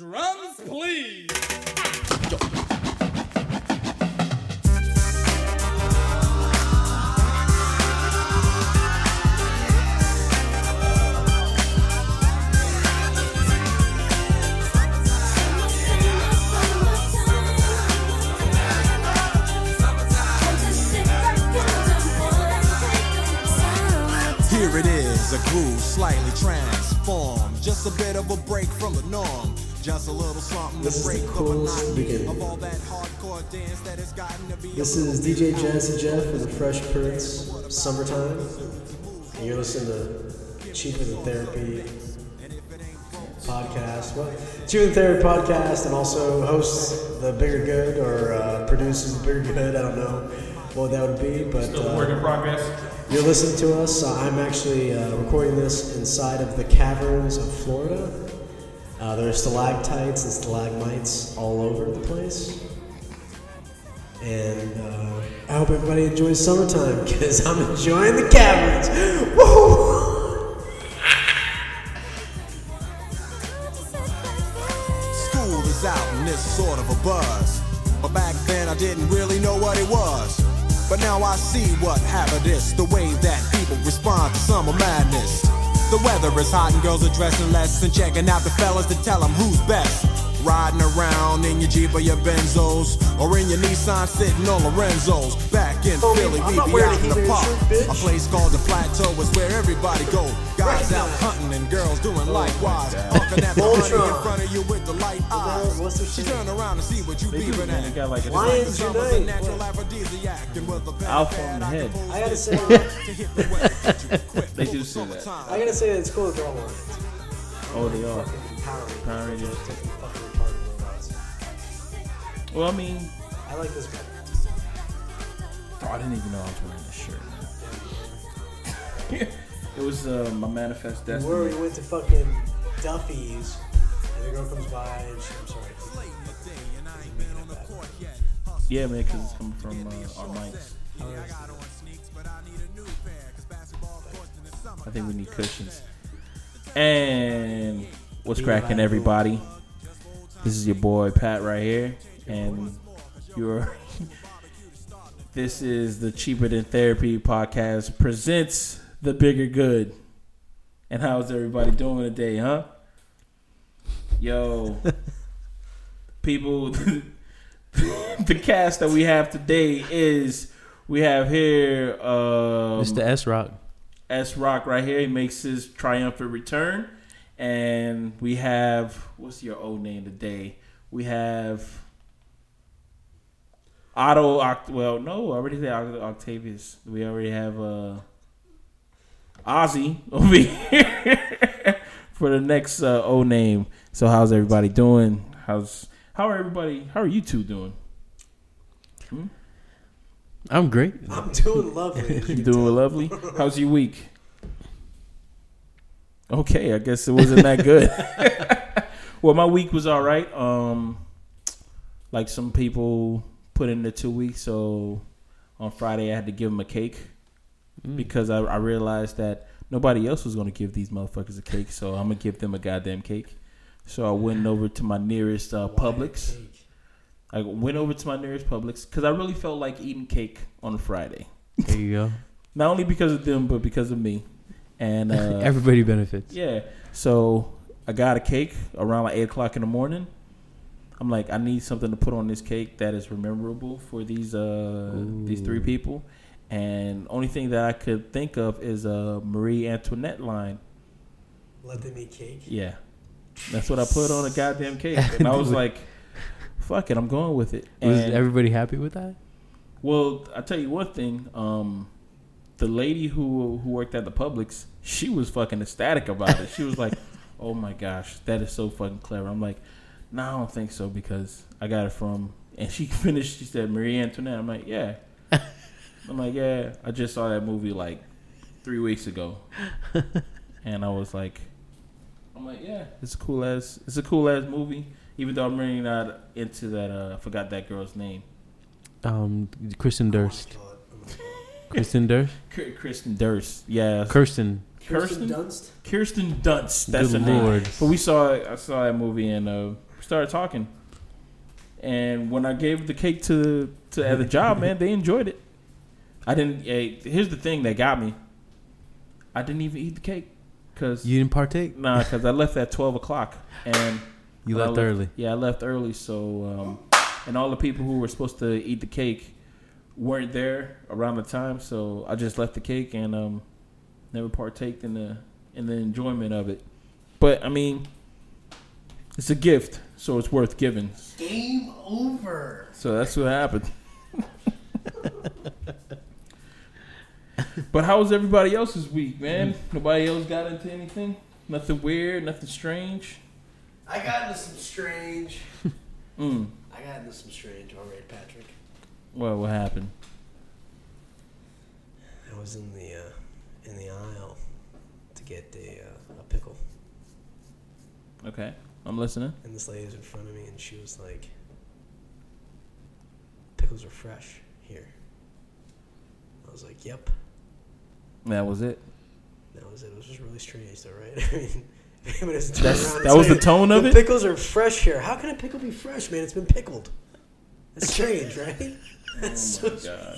Drums, please. Here it is, a groove slightly transformed. Just a bit of a break from the norm. Just a little something This is to the break the coolest monotony beginning. of all that hardcore dance that has gotten to be. This is DJ Jazzy Jeff for the Fresh Prince Summertime. And you're listening to Cheaper Than Therapy podcast. What? Cheaper Than Therapy podcast and also hosts The Bigger Good or uh, produces The Bigger Good. I don't know what that would be, but Still a work in uh, progress. you're listening to us. Uh, I'm actually uh, recording this inside of the caverns of Florida. Uh, there are stalactites and stalagmites all over the place. And uh, I hope everybody enjoys summertime because I'm enjoying the caverns. Woo! School is out and it's sort of a buzz. But back then I didn't really know what it was. But now I see what this, the way that people respond to summer madness. The weather is hot and girls are dressing less and checking out the fellas to tell them who's best. Riding around in your Jeep or your Benzos, or in your Nissan sitting on Lorenzo's. Back in Homie, Philly, I'm we not be out a in the park. shirt. A place called the Plateau is where everybody go. Guys Right out now. hunting and girls doing oh, likewise. Honking at the honey in front of you with the light eyes. what's She turn around and see what you They do, beaving man. at. They got like a Lions Summer's a Unite. natural What? aphrodisiac, and with a Alpha on the I head. I gotta say- rap to hit the way that you quit They do the say that. I gotta say that it's cool that they're all Lions. Oh, they are. Fucking Power Rangers. Well, I mean, I like this better. oh, I didn't even know I was wearing this shirt. It was uh, my manifest Where we went to fucking Duffy's, and the girl comes by and she, I'm sorry. Yeah, man, because it's coming from uh, our mics. I think we need cushions. And what's cracking, everybody? This is your boy Pat right here, and you're. this is the Cheaper Than Therapy podcast presents the bigger good. And how's everybody doing today, huh? Yo, people, the cast that we have today is we have here um, Mr. S Rock. S Rock right here. He makes his triumphant return. And we have what's your old name today? We have Otto Oct- well, no, I already said Octavius. We already have uh Ozzy over here for the next uh, O name. So how's everybody doing? How's how are everybody how are you two doing? I'm great. I'm doing lovely. you You doing tell. lovely? How's your week? Okay, I guess it wasn't that good. well, my week was all right. Um, like some people put in the two weeks, so on Friday I had to give them a cake because I, I realized that nobody else was going to give these motherfuckers a cake, so I'm gonna give them a goddamn cake. So I went over to my nearest uh, Publix. I went over to my nearest Publix because I really felt like eating cake on a Friday. There you go. Not only because of them, but because of me. And uh, Everybody benefits. yeah, so I got a cake around like eight o'clock in the morning. I'm like, I need something to put on this cake that is memorable for these uh these three people. And only thing that I could think of is a Marie Antoinette line. Let them eat cake. Yeah, that's what I put on a goddamn cake, and I was like, "Fuck it, I'm going with it." Was everybody happy with that? Well, I tell you one thing. Um, the lady who who worked at the Publix, she was fucking ecstatic about it. She was like, "Oh my gosh, that is so fucking clever." I'm like, "No, I don't think so because I got it from." And she finished. She said, "Marie Antoinette." I'm like, "Yeah." I'm like, "Yeah." I just saw that movie like three weeks ago, and I was like, "I'm like, yeah, it's a cool ass. It's a cool ass movie." Even though I'm really not into that. Uh, I forgot that girl's name. Um, Kristen Durst. Oh my God. Kristen Durst. Kristen Durst. Yeah. Kirsten. Kirsten Kirsten? Dunst. Kirsten Dunst. That's Good her name. lord. But we saw I saw that movie and uh, We started talking, and when I gave the cake to to at the job, man, they enjoyed it. I didn't. eh, here's the thing that got me. I didn't even eat the cake because You didn't partake. nah, because I left at twelve o'clock and You I left early. Yeah, I left early, so um, and all the people who were supposed to eat the cake weren't there around the time, so I just left the cake and um, never partaked in the in the enjoyment of it. But I mean, it's a gift, so it's worth giving. Game over. So that's what happened. but how was everybody else's week, man? Nobody else got into anything? Nothing weird, nothing strange. I got into some strange. Mm. I got into some strange. All right, Patrick. Well, what happened? I was in the uh, in the aisle to get a, uh, a pickle, Okay, I'm listening. and this lady was in front of me, and she was like, "Pickles are fresh here." I was like, "Yep." That was it. That was it. It was just really strange, though, right? I mean, if anybody doesn't turn around that was say, the tone of the it? Pickles are fresh here. How can a pickle be fresh, man? It's been pickled. That's strange, right? That's Oh my so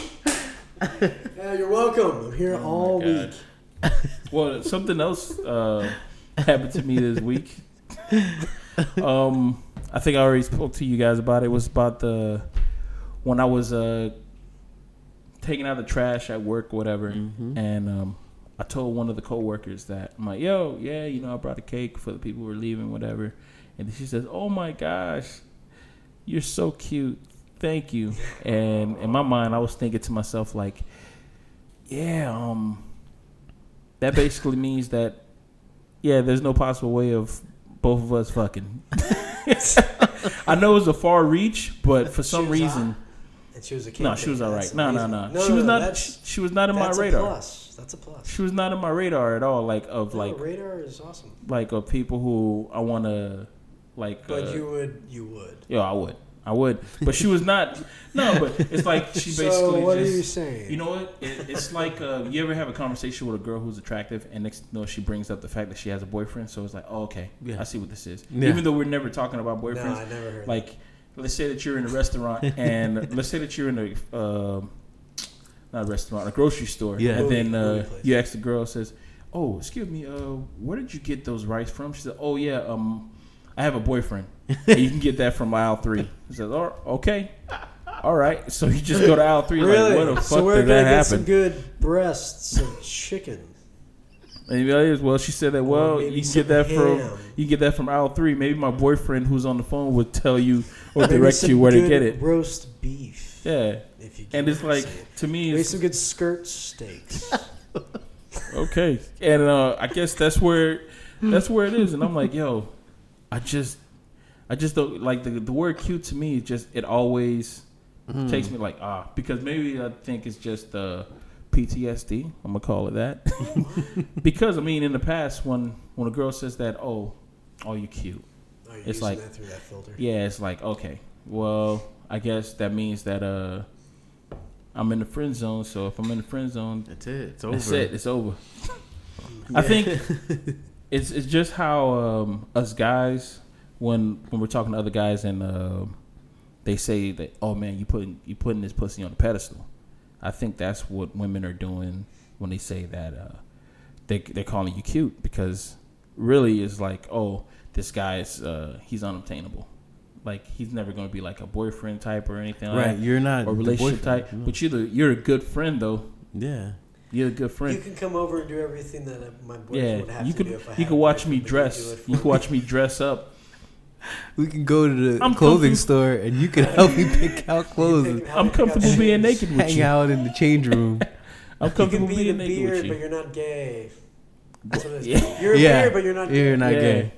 god. Yeah, you're welcome. I'm here Oh all week. Well, something else uh, happened to me this week. Um, I think I already spoke to you guys about it. It was about the when I was uh, taking out the trash at work, or whatever, Mhm. and um, I told one of the coworkers that I'm like, "Yo, yeah, you know, I brought a cake for the people who are leaving, whatever." And she says, "Oh my gosh, you're so cute, thank you." And in my mind, I was thinking to myself like, "Yeah, um." that basically means that yeah, there's no possible way of both of us fucking. I know it's a far reach, but for some reason, And she was a kid. no, she was all right. No, no, no, No, she was not. She was not in my that's a radar. plus. That's a plus. She was not in my radar at all. Like of like radar is awesome. like of people who I want to like. But uh, you would, you would. yeah, I would, I would. But she was not. No, but it's like she basically so what just. are you saying? You know what? It, it's like uh, you ever have a conversation with a girl who's attractive, and next you know she brings up the fact that she has a boyfriend. So it's like, oh, okay, Yeah. I see what this is. Yeah. Even though we're never talking about no, boyfriends, I never heard. like let's say that you're in a restaurant, and let's say that you're in a um not a restaurant, a grocery store, Yeah. and then uh, you ask the girl, says, "Oh, excuse me, uh, where did you get those rice from?" She said, "Oh yeah, um, I have a boyfriend. and you can get that from aisle three. He says, "Oh, okay." All right, so you just go to aisle three. really? Like, what the fuck so we're did gonna that get some good breasts of chicken. And like, well, she said that. Well, you can get that from ham. you get that from aisle three. Maybe my boyfriend who's on the phone would tell you or direct you where to get it. Roast beef. Yeah, If you and it's like saying. to me, maybe some good skirt steaks. okay. And uh, I guess that's where that's where it is. And I'm like, yo, I just I just don't like the the word cute to me. It just it always Mm. takes me like ah because maybe I think it's just uh, PTSD. I'm gonna call it that because I mean in the past when when a girl says that oh oh you cute Oh, you're It's using like- that through that filter. yeah it's like okay well I guess that means that uh I'm in the friend zone so if I'm in the friend zone That's it. It's over. that's it it's over. I think it's it's just how um, us guys when when we're talking to other guys and uh, they say that oh man you putting you putting this pussy on a pedestal. I think that's what women are doing when they say that uh, they they're calling you cute because really it's like oh this guy is uh, he's unobtainable. Like he's never going to be like a boyfriend type or anything like Right. that, You're not or relationship type. no. But you're the, you're a good friend though. yeah. You're a good friend. You can come over and do everything that uh, my boyfriend Yeah, would have you to could do if I you could watch me boyfriend, but you do dress. it You could watch me dress up. We can go to the I'm clothing comfy- store and you can help me pick out clothes. You and pick how I'm to pick out comfortable being naked with Hang you. out in the change room. I'm You can comfortable be the being naked beard, with but you. you're not gay. That's what it is. Yeah. You're a Yeah. beard, but you're not gay. You're not Yeah. gay.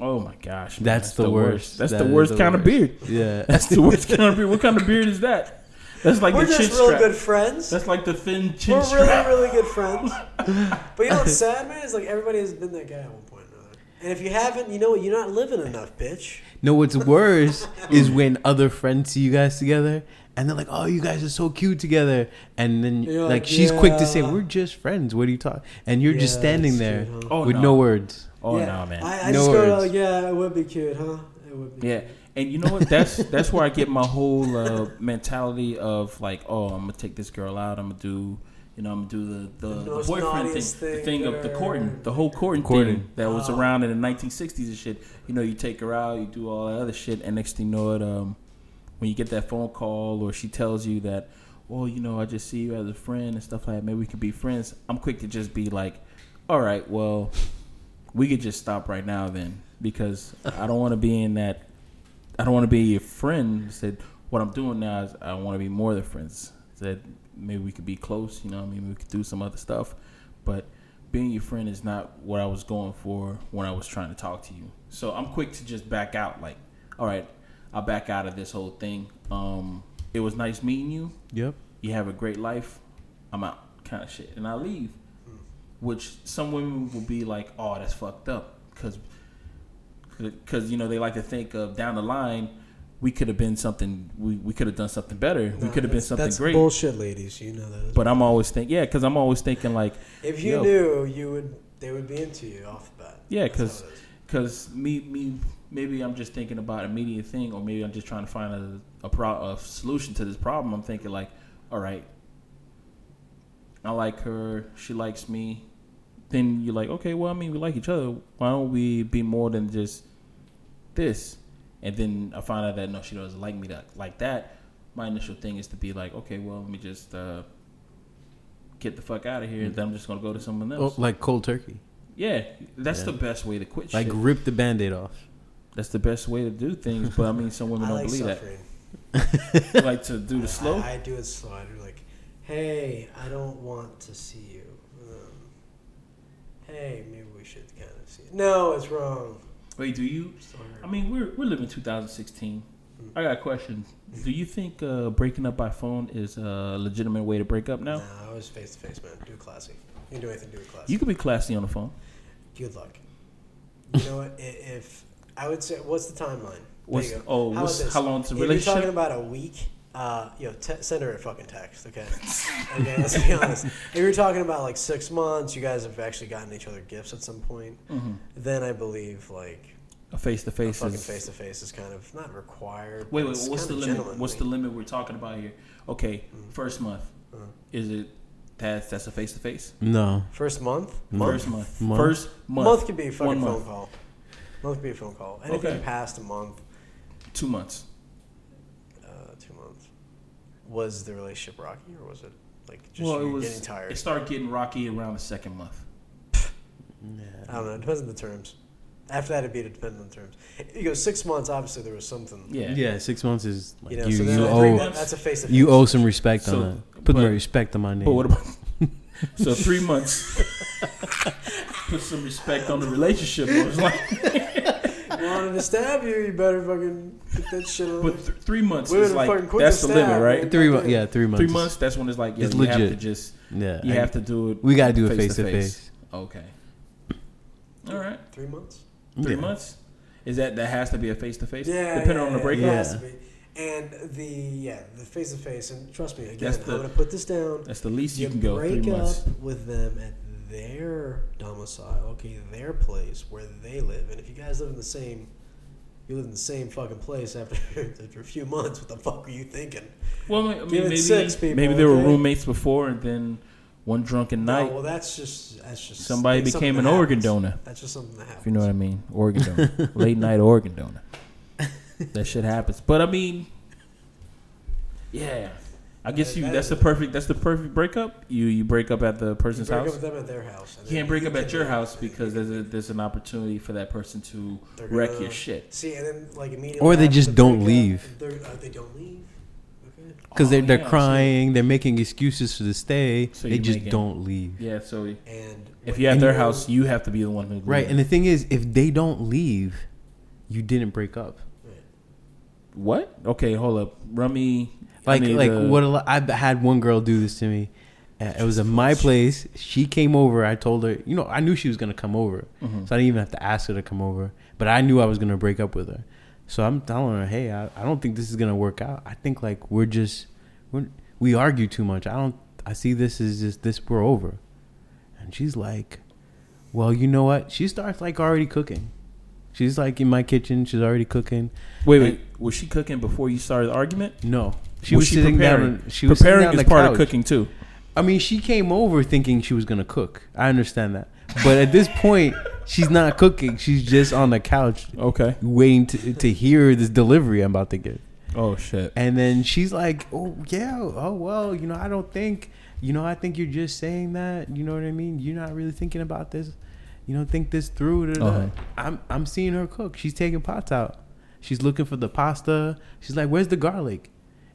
Oh my gosh, man, That's the worst. That's That the is worst the kind of worst. beard. Yeah. That's the worst kind of beard. What kind of beard is that? That's like We're the chin just real strap. good friends. That's like the thin chin We're strap. really, really good friends. But you know what's sad, man? Is like everybody has been that guy at one point or another. And if you haven't, you know what? You're not living enough, bitch. No, what's worse is when other friends see you guys together and they're like, "Oh, you guys are so cute together," and then You're like, like, she's quick to say, "We're just friends. What are you talking?" And you're just standing there good, huh? Oh with no. no words. Oh yeah. no, man. I, I No just go words. like, yeah, it would be cute, huh? It would be. Yeah, cute. and you know what? That's that's where I get my whole uh, mentality of like, oh, I'm gonna take this girl out. I'm gonna do, you know, I'm gonna do the the, The the boyfriend thing, naughtiest the thing thing of the ever. courting, the whole courting, Courting. thing that was Oh. around in the 1960s and shit. You know, you take her out, you do all that other shit, and next thing you know it, um, when you get that phone call or she tells you that, well, you know, I just see you as a friend and stuff like that. Maybe we could be friends. I'm quick to just be like, all right, well, we could just stop right now then because I don't want to be in that. I don't want to be your friend. Said what I'm doing now is I want to be more than friends. Said maybe we could be close. You know, I maybe we could do some other stuff, but being your friend is not what I was going for when I was trying to talk to you. So I'm quick to just back out. Like, all right, I'll back out of this whole thing. Um, it was nice meeting you. Yep. You have a great life. I'm out, kind of shit, and I leave. Which some women will be like, "Oh, that's fucked up," because because you know they like to think of down the line we could have been something we, we could have done something better we could have been something that's great bullshit, ladies. You know that. but i'm always think yeah because i'm always thinking like if you yo. knew, you would. They would be into you off the bat. Yeah, That's how 'cause- it is. because me me maybe i'm just thinking about immediate thing or maybe i'm just trying to find a a, pro, a solution to this problem i'm thinking like all right i like her she likes me then you're like okay well i mean we like each other why don't we be more than just this and then i find out that no she doesn't like me that like that my initial thing is to be like okay well let me just uh get the fuck out of here then i'm just gonna go to someone Oh, else like cold turkey. yeah that's Yeah. the best way to quit Like shit. rip the band-aid off. That's the best way to do things, but I mean, some women I don't like believe suffering. that. They like to do the I- slow. I, I do it slow. I do like, hey, I don't want to see you. Um, hey, maybe we should kind of see. No, it's wrong. Wait, do you? I mean, we're we're living 2016. Mm. I got a question. Do you think uh, breaking up by phone is a legitimate way to break up now? Nah, I was face to face, man. Do it classy. You can do anything. Do it classy. You could be classy on the phone. Good luck. You know what? If I would say, what's the timeline? What's there you go. oh, How what's, how long is the If you're relationship? talking about a week, uh, yo, te- send her a fucking text, okay? okay, let's be honest. If you're talking about like six months, you guys have actually gotten each other gifts at some point, Mhm. then I believe like A face to a face fucking is. face to face is kind of not required. Wait, wait. What's the limit? What's the limit we're talking about here? Okay, Mm. first month. Uh-huh. Is it that's that's a face to face? No. First month? First month. Month. First month. Month could be a fucking One phone month. call. Month could be a phone call. Anything Okay. past a month, Two months. Two months. Was the relationship rocky or was it like just well, you it was. getting tired? It started getting rocky around the second month. I don't know. It depends on the terms. After that, it'd be to depend on the terms. You go six months, obviously there was something. Yeah. Yeah. six months is like You you, know, you, so then three owe months, that's a face to face. you owe some respect So, on that. Put but- more respect on my name. But what about so three months? Put some respect on the relationship. I was like, wanted to stab you, you better fucking get that shit on. but th- three months Women is like that's the limit, right? man. three months. Yeah, three months. Three months. That's when it's like yeah, It's you have to legit. just Yeah. you I- have to do it. we got to do it face face to face. face. Okay. All right. Three months? Three Yeah. months. Is that that has to be a face to face? Yeah. Depending yeah, on the yeah, breakup. It has Yeah. to be. And the yeah, the face to face, and trust me, again, That's I'm gonna put this down. That's the least you, You can go. Three break months. up with them at their domicile, okay, their place where they live. And if you guys live in the same, you live in the same fucking place after after a few months. What the fuck are you thinking? Well, I mean, maybe six, people, maybe they were roommates before, and then one drunken night, No, well, that's just that's just somebody became an organ donor. That's just something that happens. If you know what I mean, organ donor, late night organ donor. That shit happens. But I mean, yeah, I guess That- you. that That's the perfect. That's the perfect breakup. You you break up at the You person's break house. up with them at their house. You can't break you up at your house because there's a, there's an opportunity for that person to They're wreck gonna- your shit. See, and then like immediately, Or they just the don't breakup, leave. they're- uh, they don't leave. Okay. Because Oh, they're they're yeah, so- crying, they're making excuses to stay. So they just making- don't leave. Yeah. So And if you're at their house, you have to be the one who Right, and the thing is, if they don't leave, you didn't break up. what? Okay, hold up. Run me. I Like like the- what? A lo- I had one girl do this to me. Uh, it was at my place. She came over. I told her, you know, I knew she was gonna come over, Mhm. so I didn't even have to ask her to come over. But I knew I was gonna break up with her, so I'm telling her, hey, I, I don't think this is gonna work out. I think like we're just we're, we argue too much. I don't. I see this as just this. We're over, and she's like, well, you know what? She starts like already cooking. She's like in my kitchen. She's already cooking. Wait, wait. Was she cooking before you started the argument? No, she was, sitting preparing? down. She was preparing down is part couch. of cooking too. I mean, she came over thinking she was gonna cook. I understand that, but at this point, she's not cooking. She's just on the couch Okay. waiting to to hear this delivery I'm about to get. Oh shit. And then she's like, "Oh yeah, oh well, you know, I don't think, you know, I think you're just saying that. You know what I mean? You're not really thinking about this. You don't think this through." da, da." Uh-huh. I'm I'm seeing her cook. She's taking pots out. She's looking for the pasta. She's like, "Where's the garlic?"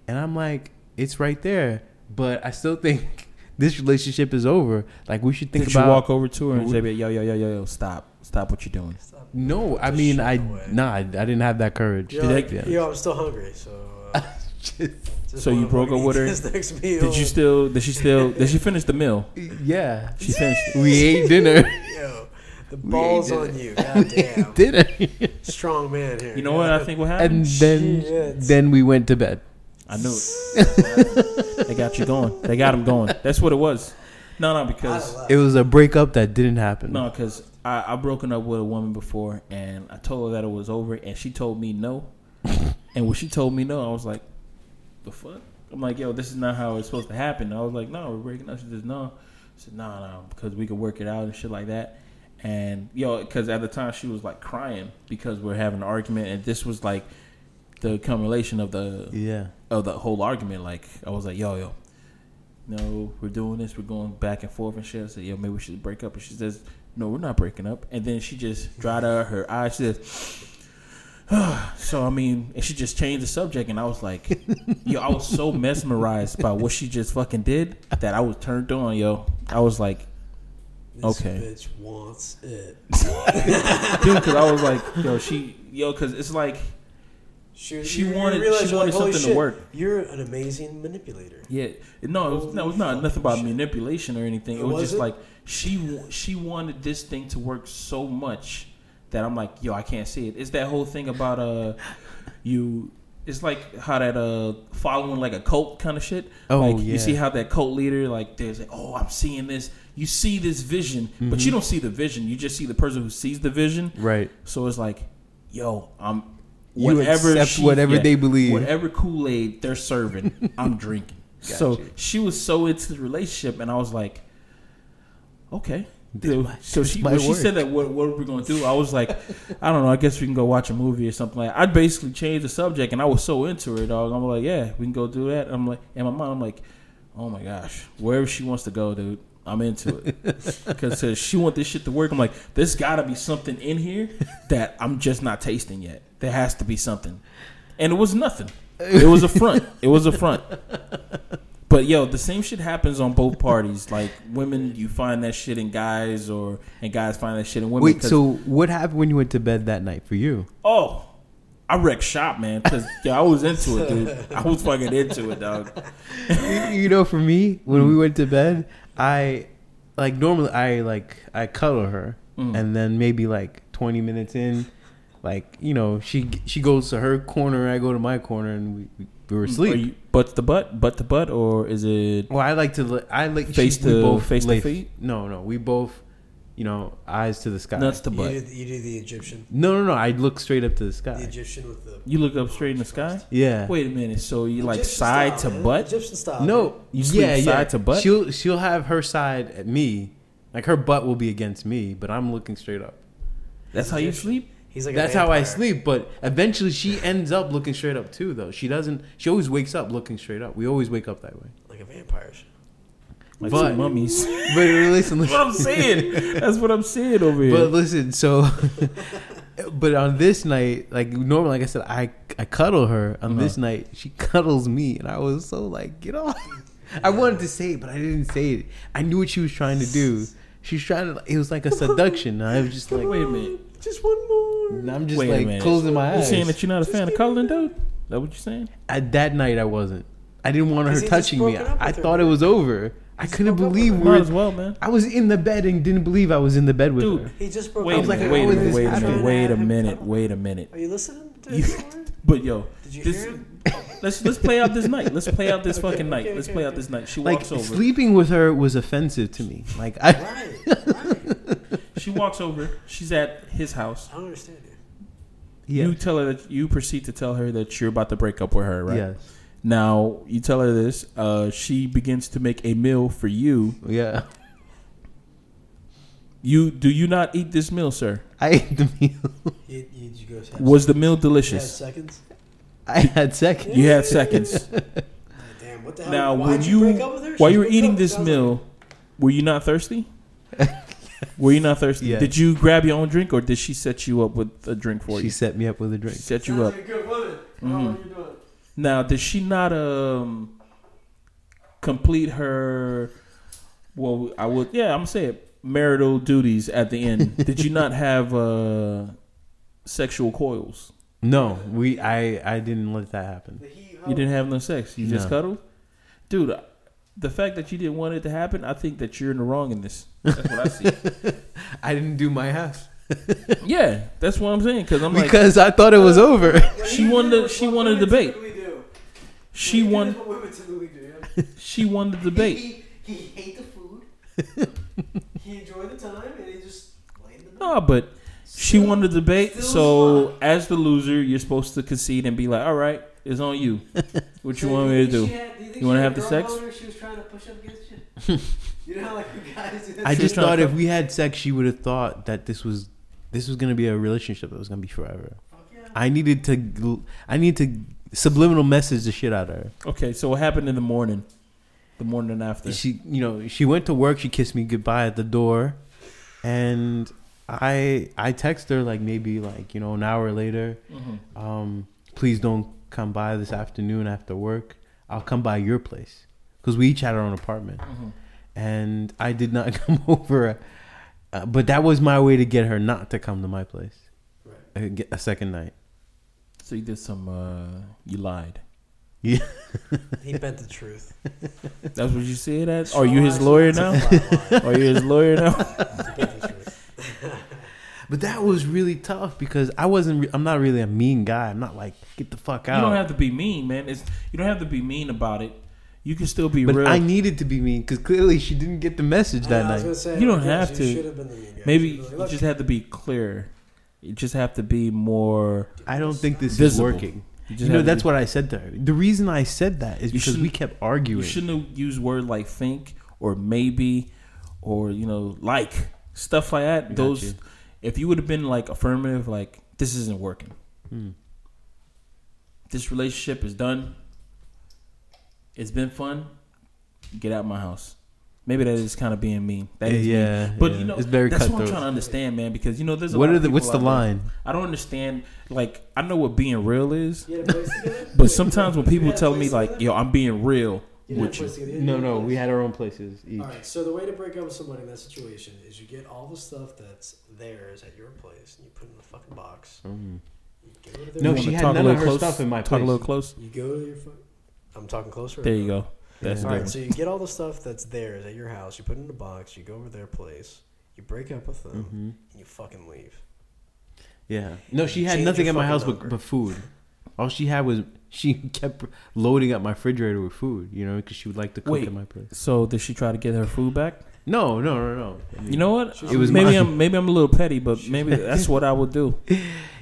And I'm like, "It's right there." But I still think this relationship is over. Like we should think Did about. you walk over to her and say, "Yo, yo, yo, yo, yo, stop, stop what you're doing"? Stop. no, I mean, I away. nah, I, I didn't have that courage. You're Did like, they- yo, I'm still hungry, so. Uh, just So you broke fucking up with her? Next meal. Did you still? Did she still? Did she finish the meal? yeah, She finished. we ate dinner. Yo, the We balls on it. you. God damn. dinner. Strong man here. You know what I think what happened? and then Shit. then we went to bed. I knew it. they got you going. They got him going. That's what it was. No, no, because It was a breakup that didn't happen. no, because I I broken up with a woman before, and I told her that it was over, and she told me no. and when she told me no, I was like, "The fuck." I'm like, yo, this is not how it's supposed to happen. I was like, no, we're breaking up. She says, no. I said, no, no, because we could work it out and shit like that. And, yo, because at the time she was like crying because we're having an argument. And this was like the accumulation of the Yeah. Of the whole argument. Like, I was like, yo, yo, no, we're doing this. We're going back and forth and shit. I said, yo, maybe we should break up. And she says, no, we're not breaking up. And then she just dried out her eyes. She says, so I mean, and she just changed the subject, and I was like, yo, I was so mesmerized by what she just fucking did that I was turned on, yo. I was like, This okay. bitch wants it. dude, because I was like, yo, she, yo, because it's like, She, She you- you wanted- realize she you're wanted "Holy something to work." You're an amazing manipulator. yeah, no, it was, no, it was not nothing about shit. manipulation or anything. It Oh, was, was just it? like she, she wanted this thing to work so much that I'm like, yo, I can't see it. It's that whole thing about uh, you. It's like how that uh following like a cult kind of shit. Oh, like yeah. you see how that cult leader like there's like, oh, I'm seeing this. You see this vision, but Mm-hmm. you don't see the vision. You just see the person who sees the vision. Right. So it's like, yo, I'm You whatever accept she- whatever they believe. whatever Kool Aid they're serving, I'm drinking. so she was so into the relationship, and I was like, okay. This So- she when she said that what what are we gonna do? I was like, I don't know. I guess we can go watch a movie or something like. I basically changed the subject, and I was so into it, dog. I'm like, yeah, we can go do that. I'm like, in my mind, I'm like, oh my gosh, wherever she wants to go, dude. I'm into it because she want this shit to work. I'm like, there's got to be something in here that I'm just not tasting yet. There has to be something, and it was nothing. It was a front. It was a front. But yo, the same shit happens on both parties. Like women, you find that shit in guys, or and guys find that shit in women. Wait, 'cause- so what happened when you went to bed that night for you? oh, I wrecked shop, man. Because yo, I was into it, dude. I was fucking into it, dog. you know, for me, when we went to bed, I like normally I like I cuddle her, Mm. and then maybe like twenty minutes in, like you know, she she goes to her corner, I go to my corner, and we we, we were Are asleep. you butt to butt, butt to butt, or is it? well, I like to li- I like Face she, we to- both face to feet? No, no, we both, you know, eyes to the sky. Nuts to You butt. do, you do the Egyptian. No, no, no. I look straight up to the sky. The. Egyptian with the. You look up straight in the sky. Yeah. Wait a minute. So you like side style, to man. butt? Egyptian style. No, You sleep yeah, yeah. side to butt? She'll she'll have her side at me, like her butt will be against me, but I'm looking straight up. That's how you sleep. He's like That's how I sleep. But eventually, she ends up looking straight up too. Though she doesn't. She always wakes up looking straight up. We always wake up that way. Like a vampire. Like But- some mummies. But listen, That's what I'm saying. That's what I'm saying over here. But listen, so, but on this night, like normally, like I said, I I cuddle her. On this Uh-huh. night, she cuddles me, and I was so like, get off. I wanted to say it, but I didn't say it. I knew what she was trying to do. She's trying to. It was like a seduction. And I was just like, Wait a minute. Just one more. and I'm just Wait a like minute. closing my eyes. You eyes. saying that you're not a fan of cuddling, dude? That what you're saying? At that night, I wasn't. I didn't want her 'Cause he just touching me. broken up I with her, thought it man. was over. I couldn't broke up with believe her. we Might were. as well, man. I was in the bed and didn't believe I was in the bed with Dude. her. He just broke Wait up a was like, minute. with Wait a minute. Wait a minute. Wait a minute. Wait a minute. Are you listening to You- his story? But yo, Did you this, hear him? let's let's play out this night. Let's play out this Okay, fucking night. okay, Let's okay, play out okay. this night. She Like walks over. sleeping with her was offensive to me. Like I, Right. right. She walks over. She's at his house. I don't understand you. Yeah. You tell her that you proceed to tell her that you're about to break up with her, right? Yes. Now you tell her this. Uh, she begins to make a meal for you. Yeah. You do you not eat this meal, sir? I ate the meal. You, you, you go have Was the meal you had delicious? seconds? I had seconds. You had seconds. Damn, what the hell? Now, Why'd when you, you break up with her? while She you were broke eating up. this Sounds meal, were you not thirsty? were you not thirsty? Yes. Did you grab your own drink, or did she set you up with a drink for She you? She set me up with a drink. She set you sounds up. like good woman. What you doing? Now, did she not um complete her? Well, I would. Yeah, I'm gonna say it. Marital duties at the end. did you not have uh sexual coils? No, we. I. I didn't let that happen. You didn't have no sex. You just cuddled, dude. The fact that you didn't want it to happen, I think that you're in the wrong in this. That's what I see. I didn't do my half yeah, that's what I'm saying. Because I'm like, because I thought it was over. She won the- she won the debate. she What won. women typically do. She won the debate. He, he hate the food. he enjoyed the time, and he just laid in the bed. No, but she won the debate. So won. as the loser, you're supposed to concede and be like, "All right, it's on you. What you want me to do?" had- do you You wanna have the sex? She was trying to push up against you. you know how like you guys I just thought if we had sex, she would have thought that this was this was gonna be a relationship that was gonna be forever. Yeah. I needed to. I need to subliminal message the shit out of her. Okay, so what happened in the morning? The morning after. She, you know, she went to work. She kissed me goodbye at the door, and I, I text her like maybe like you know an hour later. Mhm. Um, please don't come by this afternoon after work. I'll come by your place because we each had our own apartment, Mhm. and I did not come over. Uh, but that was my way to get her not to come to my place. Right. Uh, get a second night. So you did some. uh You lied. Yeah, he bent the truth. That's what you said. At? Are you his lawyer now? Are you his lawyer now? Bent the truth. But that was really tough because I wasn't. Re- I'm not really a mean guy. I'm not like get the fuck out. You don't have to be mean, man. It's you don't have to be mean about it. You can still be but real. I needed to be mean because clearly she didn't get the message that I was gonna night. say, You don't like, have you to. should have been the mean guy. Maybe You should you be like, just "Look, have to be clear. You just have to be more. I don't think this Visible. is working. You, You know, have to that's be- what I said to her. The reason I said that is You because we shouldn't- kept arguing. You shouldn't have used word like think or maybe or you know like stuff like that. Got Those you. If you would have been like affirmative, like this isn't working. Hmm. This relationship is done. It's been fun. Get out of my house. Maybe that is kind of being mean. That is mean. yeah, But yeah. you know, it's very that's what I'm trying to understand, man. Because you know, there's a What lot are the? people What's the out there- line? I don't understand. Like, I know what being real is, You had a place together? but sometimes when people had a tell me like, "Yo, I'm being real You had a with you," place together. You No, had a no, place. we had our own places each. All right. So the way to break up with somebody in that situation is you get all the stuff that's theirs at your place and you put it in a fucking box. Mm. You go to their No, You place, she had talk a none little of her close? stuff in my Talk a little close. You go to your. Fu- I'm talking closer. There you no? go. That's Yeah. All right, different. so you get all the stuff that's theirs at your house. You put it in a box. You go over their place. You break up with them, Mhm. and you fucking leave. Yeah. No, she had Change nothing your at my fucking house but, number. but food. All she had was she kept loading up my refrigerator with food, you know, because she would like to cook Wait. at my place. So did she try to get her food back? No, no, no, no. I mean, You know what? It was maybe mine. I'm maybe I'm a little petty, but maybe that's what I would do.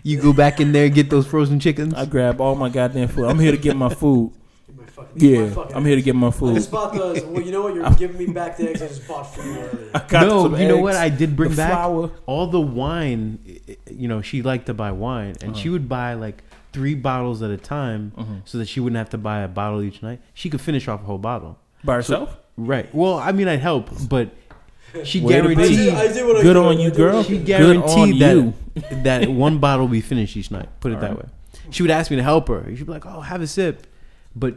you go back in there and get those frozen chickens. I grab all my goddamn food. I'm here to get my food. My fucking, my Yeah, fucking I'm here to get my I food. just bought those. Well, you know what? You're giving me back the eggs I just bought for you earlier. I got no, some you know what? I did bring back flour. all the wine. i- i- You know, she liked to buy wine, and she Uh-huh. would buy like three bottles at a time, Mhm. so that she wouldn't have to buy a bottle each night. She could finish off a whole bottle. by herself. Right. Well, I mean, I'd help, but she Way to. I guaranteed. did, I did what Good could. on you, did what I girl. She Good on guaranteed that you. that one bottle will be finished each night. Put it All that right. way. She would ask me to help her. She'd be like, "Oh, have a sip," but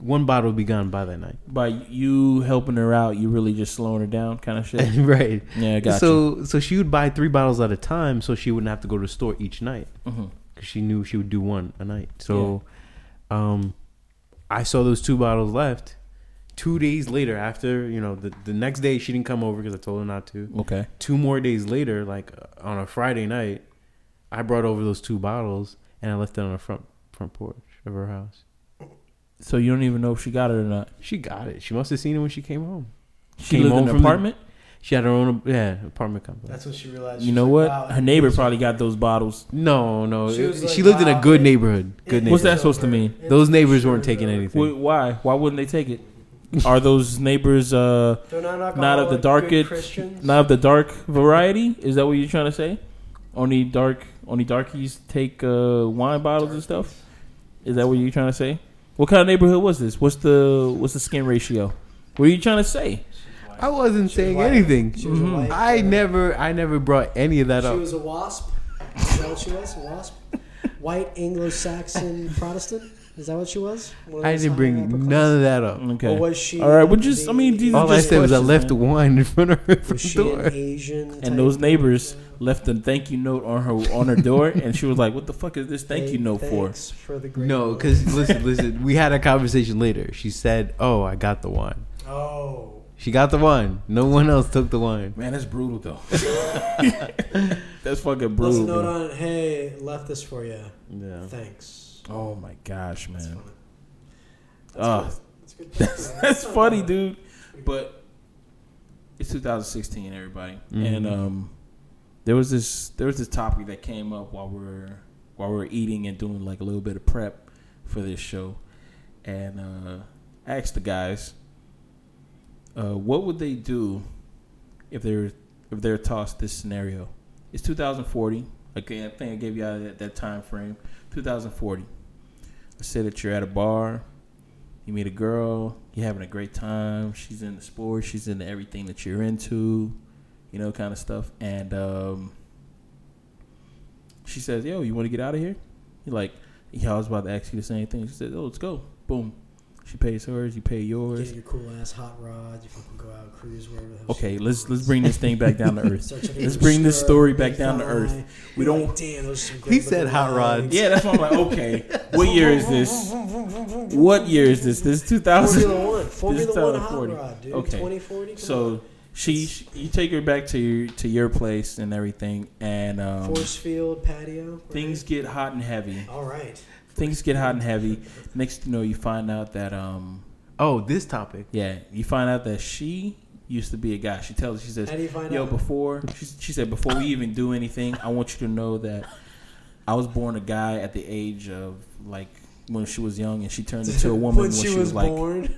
one bottle would be gone by that night. By you helping her out, you really just slowing her down, kind of shit. right. Yeah, I got you. so so she would buy three bottles at a time, so she wouldn't have to go to the store each night Mhm. Because she knew she would do one a night. So, um, I saw those two bottles left. Two days later, after you know the the next day, she didn't come over because I told her not to. Okay. two more days later, like uh, on a Friday night, I brought over those two bottles and I left it on the front front porch of her house. So you don't even know if she got it or not. She got it. She must have seen it when she came home. She Came lived home in an the- apartment. She had her own yeah apartment complex. That's when she realized. You she know what? like, wow, her neighbor these are- probably got those bottles. no, no. She was She, like, lived in a good it- neighborhood. Good it What's that supposed to mean? Those neighbors over. weren't taking anything. Wh- Why? Why wouldn't they take it? Are those neighbors uh, They're not, not of the dark good not of the dark variety? Is that what you're trying to say? Only dark, only darkies take uh, wine bottles and stuff. Is that what you're trying to say? What kind of neighborhood was this? What's the what's the skin ratio? What are you trying to say? I wasn't She saying white. anything. She was a Mhm. white, I uh, never, I never brought any of that She up. She was a wasp. Is that what she was? A wasp? White Anglo-Saxon Protestant? Is that what she was? One I didn't bring none of that up. Okay. Or was she? All right, well, just- I mean, these are All I just said was I left man. the wine in front of her Was front she door. an Asian? and those of- neighbors left a thank you note on her on her door, and she was like, "What the fuck is this thank you note for?" thanks for the great No, because listen, listen. We had a conversation later. She said, "Oh, I got the wine." Oh. She got the wine. No one else took the wine. Man, that's brutal though. that's fucking Plus brutal. a note man. on. Hey, left this for you. Yeah. Thanks. Oh my gosh, That's man. funny. Uh, That's good. that's, that's funny, dude. But it's 2016, everybody, Mhm. and um, there was this there was this topic that came up while we are while we are eating and doing like a little bit of prep for this show, and uh, I asked the guys, uh, what would they do if they're if they're tossed this scenario? It's 2040. Okay, I think I gave you that, that time frame. 2040. Let's say that you're at a bar, you meet a girl, you're having a great time. She's into sports, she's into everything that you're into, you know, kind of stuff. And um, she says, "Yo, you want to get out of here?" You're like, "Yeah, I was about to ask you the same thing." She said, "Oh, let's go." Boom. She pays hers, you pay yours. Get your cool ass hot rod. You fucking go out cruise wherever. the hell Okay, she let's wants. let's bring this thing back down to earth. Let's bring this story back down to earth. We You're don't- Like, Damn, those are some He said hot rods. legs. Yeah, that's why I'm like, okay, what year is this? What year is this? This is 2000. Formula One. Formula One hot rod, dude. Okay. 2040. Come So on. she, she, you take her back to your to your place and everything, and um, force field patio. right? things get hot and heavy. All right. Things get hot and heavy. Next, you know, you find out that um, Oh, this topic. yeah, you find out that she used to be a guy. She tells, she says, How do you find Yo, out? before she, she said, before we even do anything, I want you to know that I was born a guy at the age of like when she was young, and she turned into a woman when she, was, like. born.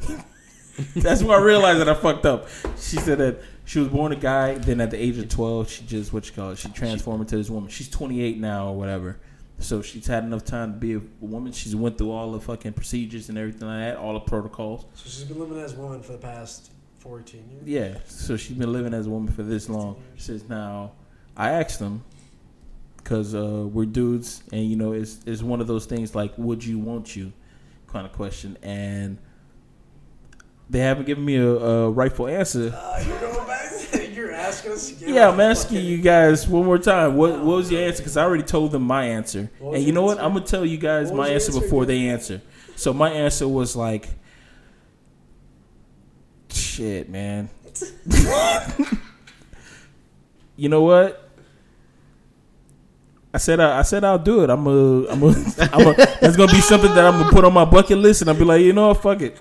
That's when I realized that I fucked up. She said that she was born a guy, then at the age of twelve, she just what you call it, she transformed into this woman. She's twenty eight now or whatever. So she's had enough time to be a woman. She's went through all the fucking procedures and everything like that, all the protocols. So she's been living as a woman for the past 14 years. Yeah, so she's been living as a woman for this long. She says now, I asked them because uh, we're dudes, and you know, it's it's one of those things like would you, won't you, kind of question, and they haven't given me a, a rightful answer. Uh, you're going back. you're asking us. again? Yeah, I'm asking you guys one more time. What what was your answer? Because I already told them my answer, and you know what? I'm gonna tell you guys my answer answer before again? they answer. So my answer was like, shit, man. you know what? I said I, I said I'll do it. I'm a I'm a I'm a that's gonna be something that I'm gonna put on my bucket list, and I'll be like, you know what, fuck it.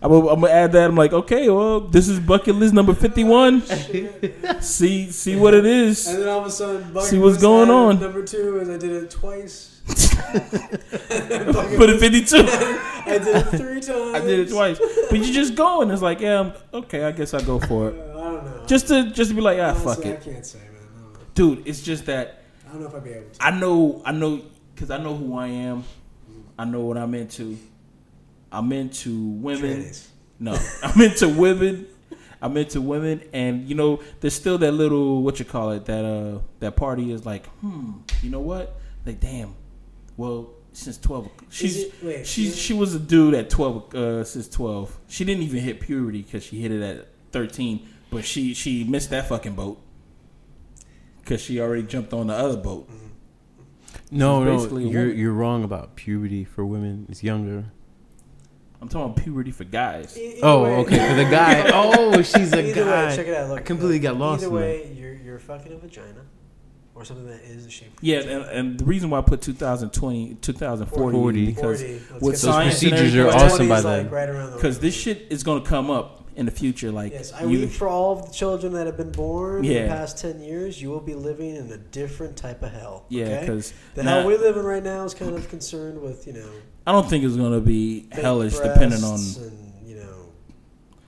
I'm gonna, add that. I'm like, okay, well, this is bucket list number fifty one. see see what it is. And then all of a sudden, bucket See what's list going on. Number two is I did it twice. Put it fifty two. I did it three times. I did it twice, but you just go and it's like, yeah, I'm, okay, I guess I go for Uh, it. I don't know. Just to just to be like, ah, Honestly, fuck I can't say, man. I don't know. dude. It's just that I don't know if I'd be able to. I know I know because I know who I am. I know what I'm into. I'm into women. Trannies. No, I'm into women. I'm into women, and you know, there's still that little what you call it that uh that party is like, hmm, you know what? Like, damn. Well, since twelve, she's it- wait, she she was a dude at twelve uh since twelve. She didn't even hit puberty because she hit it at thirteen, but she she missed that fucking boat because she already jumped on the other boat. No, She's no, basically a you're you're wrong about puberty for women. It's younger. I'm talking about puberty for guys. Either Oh, way- okay, for the guy. Oh, she's a Either guy. way, check it out. Look, I completely look, got lost Either way, you're you're fucking a vagina, or something that is the shape. A Yeah, vagina. and, and the reason why I put 2020, 2040 40. because 40. Let's with get science that. and procedures are awesome by 20 is, then. like right because this shit is gonna come up, in the future, like Yes, I you, weep for all of the children that have been born in the past ten years. You will be living in a different type of hell. yeah, okay? because the hell we live in right now is kind of concerned with you know I don't think it's gonna be hellish depending on and you know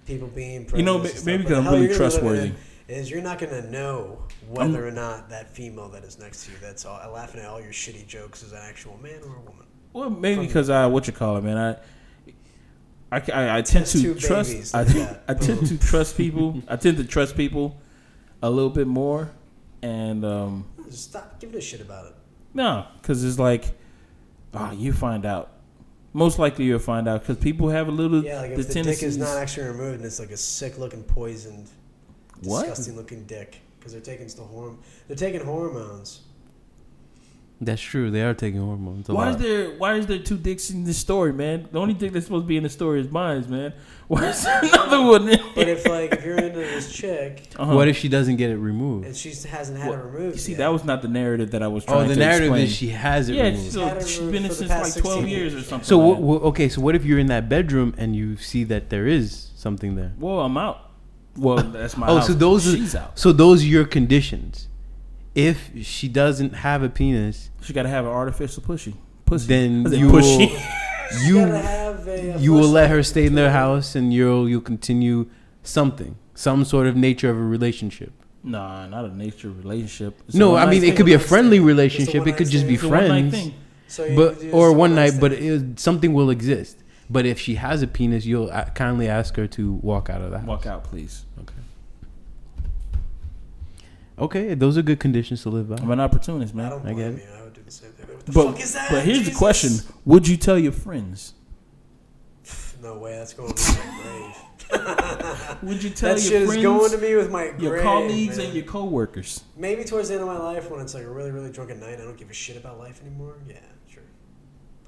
people being You know, maybe because I'm really you're gonna be living trustworthy. Is you're not gonna know whether or not that female that is next to you that's all, laughing at all your shitty jokes is an actual man or a woman. Well, maybe because I what you call it, man. I I, I, I tend Test to trust. I, look I tend to trust people. I tend to trust people a little bit more, and um, Just stop giving a shit about it. no, because it's like, ah, you find out. Most likely you'll find out because people have a little. Yeah, like the if the dick is not actually removed and it's like a sick looking poisoned, What? disgusting looking dick because they're taking the horm they're taking hormones. That's true. They are taking hormones. A Why is there why is there two dicks in this story, man? The only dick that's supposed to be in the story is mine, man. Why is there another one? in But if like if you're into this chick Uh-huh. What if she doesn't get it removed? and she hasn't had What- it removed, You see, yet, that was not the narrative that I was trying to Oh, the to narrative explain. is she has it yeah, removed. so Had it she's removed been for in the since like 12 16 years or something. So like what, that. Okay, so what if you're in that bedroom and you see that there is something there? Well, I'm out. Well, that's my Oh, house. so those are out. so those are your conditions. If she doesn't have a penis, She got to have an artificial pussy. Pussy. then you pushy. will You you a, a you will let her stay in their house and you'll you'll continue something, some sort of nature of a relationship. Nah, not a nature relationship. It's a no, I mean it could be a friendly stand. relationship. It could just be It's friends, thing. So you but or one one night. stand. But it, something will exist. But if she has a penis, you'll uh, kindly ask her to walk out of the house. Walk out, please. Okay. Okay, those are good conditions to live by. I'm an opportunist, I man. don't I blame get you. I would do the same thing. What the But fuck is that? but here's Jesus? the question: Would you tell your friends? No way. That's going to be my grave. Would you tell that your shit friends, is going to me with my your grave, colleagues, man. and your coworkers? Maybe towards the end of my life, when it's like a really, really drunk at night, I don't give a shit about life anymore. Yeah,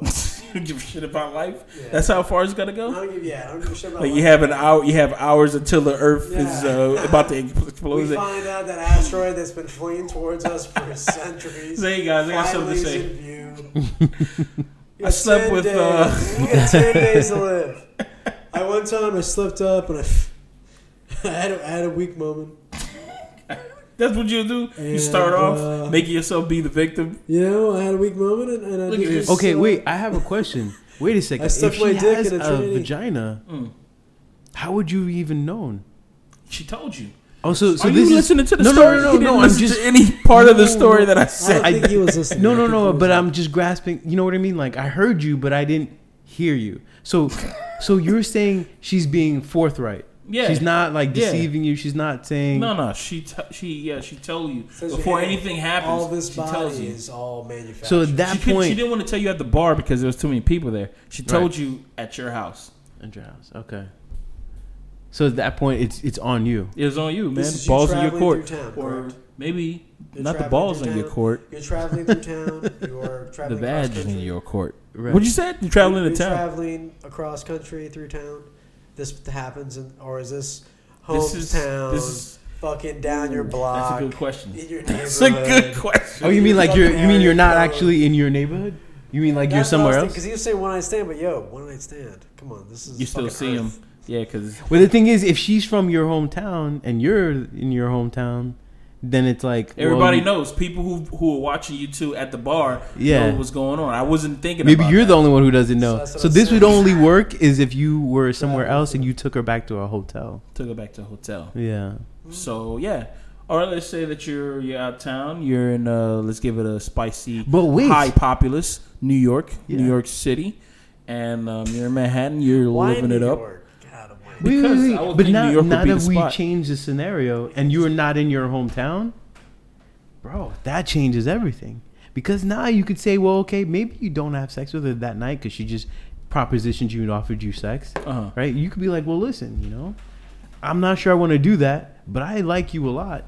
sure. you give a shit about life. Yeah. That's how far it's gonna I go. don't give, yeah, I don't give a shit about Like life. you have an hour, you have hours until the Earth is uh, about to explode. we find out that asteroid that's been fleeing towards us for centuries. So, hey, guys, I got something to say. in view. You I slept with, days. uh, you got ten days to live. I one time I slipped up and I, I had a, I had a weak moment. That's what you do. You And, start off uh, making yourself be the victim. You know, I had a weak moment and, and I Look did this, this. Okay, wait. I have a question. Wait a second. I stuck if my she dick has in a a vagina, Mm. how would you even known? She told you. Oh, so so Are this you is listening to the no, story? no, no, no, no. I'm just to any part of the No, story that I I said. don't think he was listening. no, no, no. But I'm just grasping. You know what I mean? Like I heard you, but I didn't hear you. So, so you're saying she's being forthright. Yeah. She's not like Yeah. deceiving you. She's not saying. No, no. She t- she yeah. She told you Says, before hey, anything happens. all this she body tells you. is all manufactured. So at that she, point, she didn't want to tell you at the bar because there was too many people there. She told Right. you at your house. at your house. Okay. So at that point, it's it's on you. It was on you, man. This is you balls in your court, town, or correct? maybe You're not the balls through in your court, You're traveling through town. You're the badge across in your court. Right. What you said? You traveling You're to town? traveling across country through town. This happens, in, or is this This is this is fucking down your block. that's a good question. In your That's a good question. Oh, you mean like you're you mean you're not actually in your neighborhood? You mean like you're somewhere else? Because he was saying one night stand, but yo, one night stand. Come on, this is You still fucking see him, yeah? Because Well, the thing is, if she's from your hometown and you're in your hometown, then it's like everybody you- knows. People who who are watching you two at the bar Yeah. know what's going on. I wasn't thinking. Maybe about you're that. the only one who doesn't know. that's what So I'm this would only work is if you were somewhere Travel else and you took her back to a hotel. took her back to a hotel. Yeah. So yeah. Or let's say that you're you're out of town. You're in uh let's give it a spicy, But wait. high populous New York, Yeah. New York City, and um, you're in Manhattan. You're Why living New it up. York? Wait, wait, wait. But now, New York would now that we change the scenario and you are not in your hometown, bro, that changes everything. Because now you could say, well, okay, maybe you don't have sex with her that night because she just propositioned you and offered you sex, Uh-huh. right? You could be like, well, listen, you know, I'm not sure I want to do that, but I like you a lot.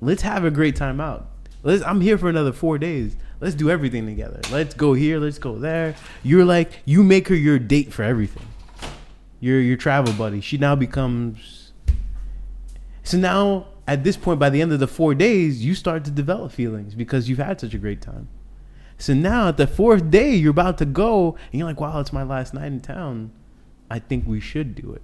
Let's have a great time out. Let's, I'm here for another four days. Let's do everything together. Let's go here. Let's go there. You're like, you make her your date for everything your your travel buddy. She now becomes. So now, at this point, by the end of the four days, you start to develop feelings because you've had such a great time. So now, at the fourth day, you're about to go, and you're like, "Wow, it's my last night in town. I think we should do it."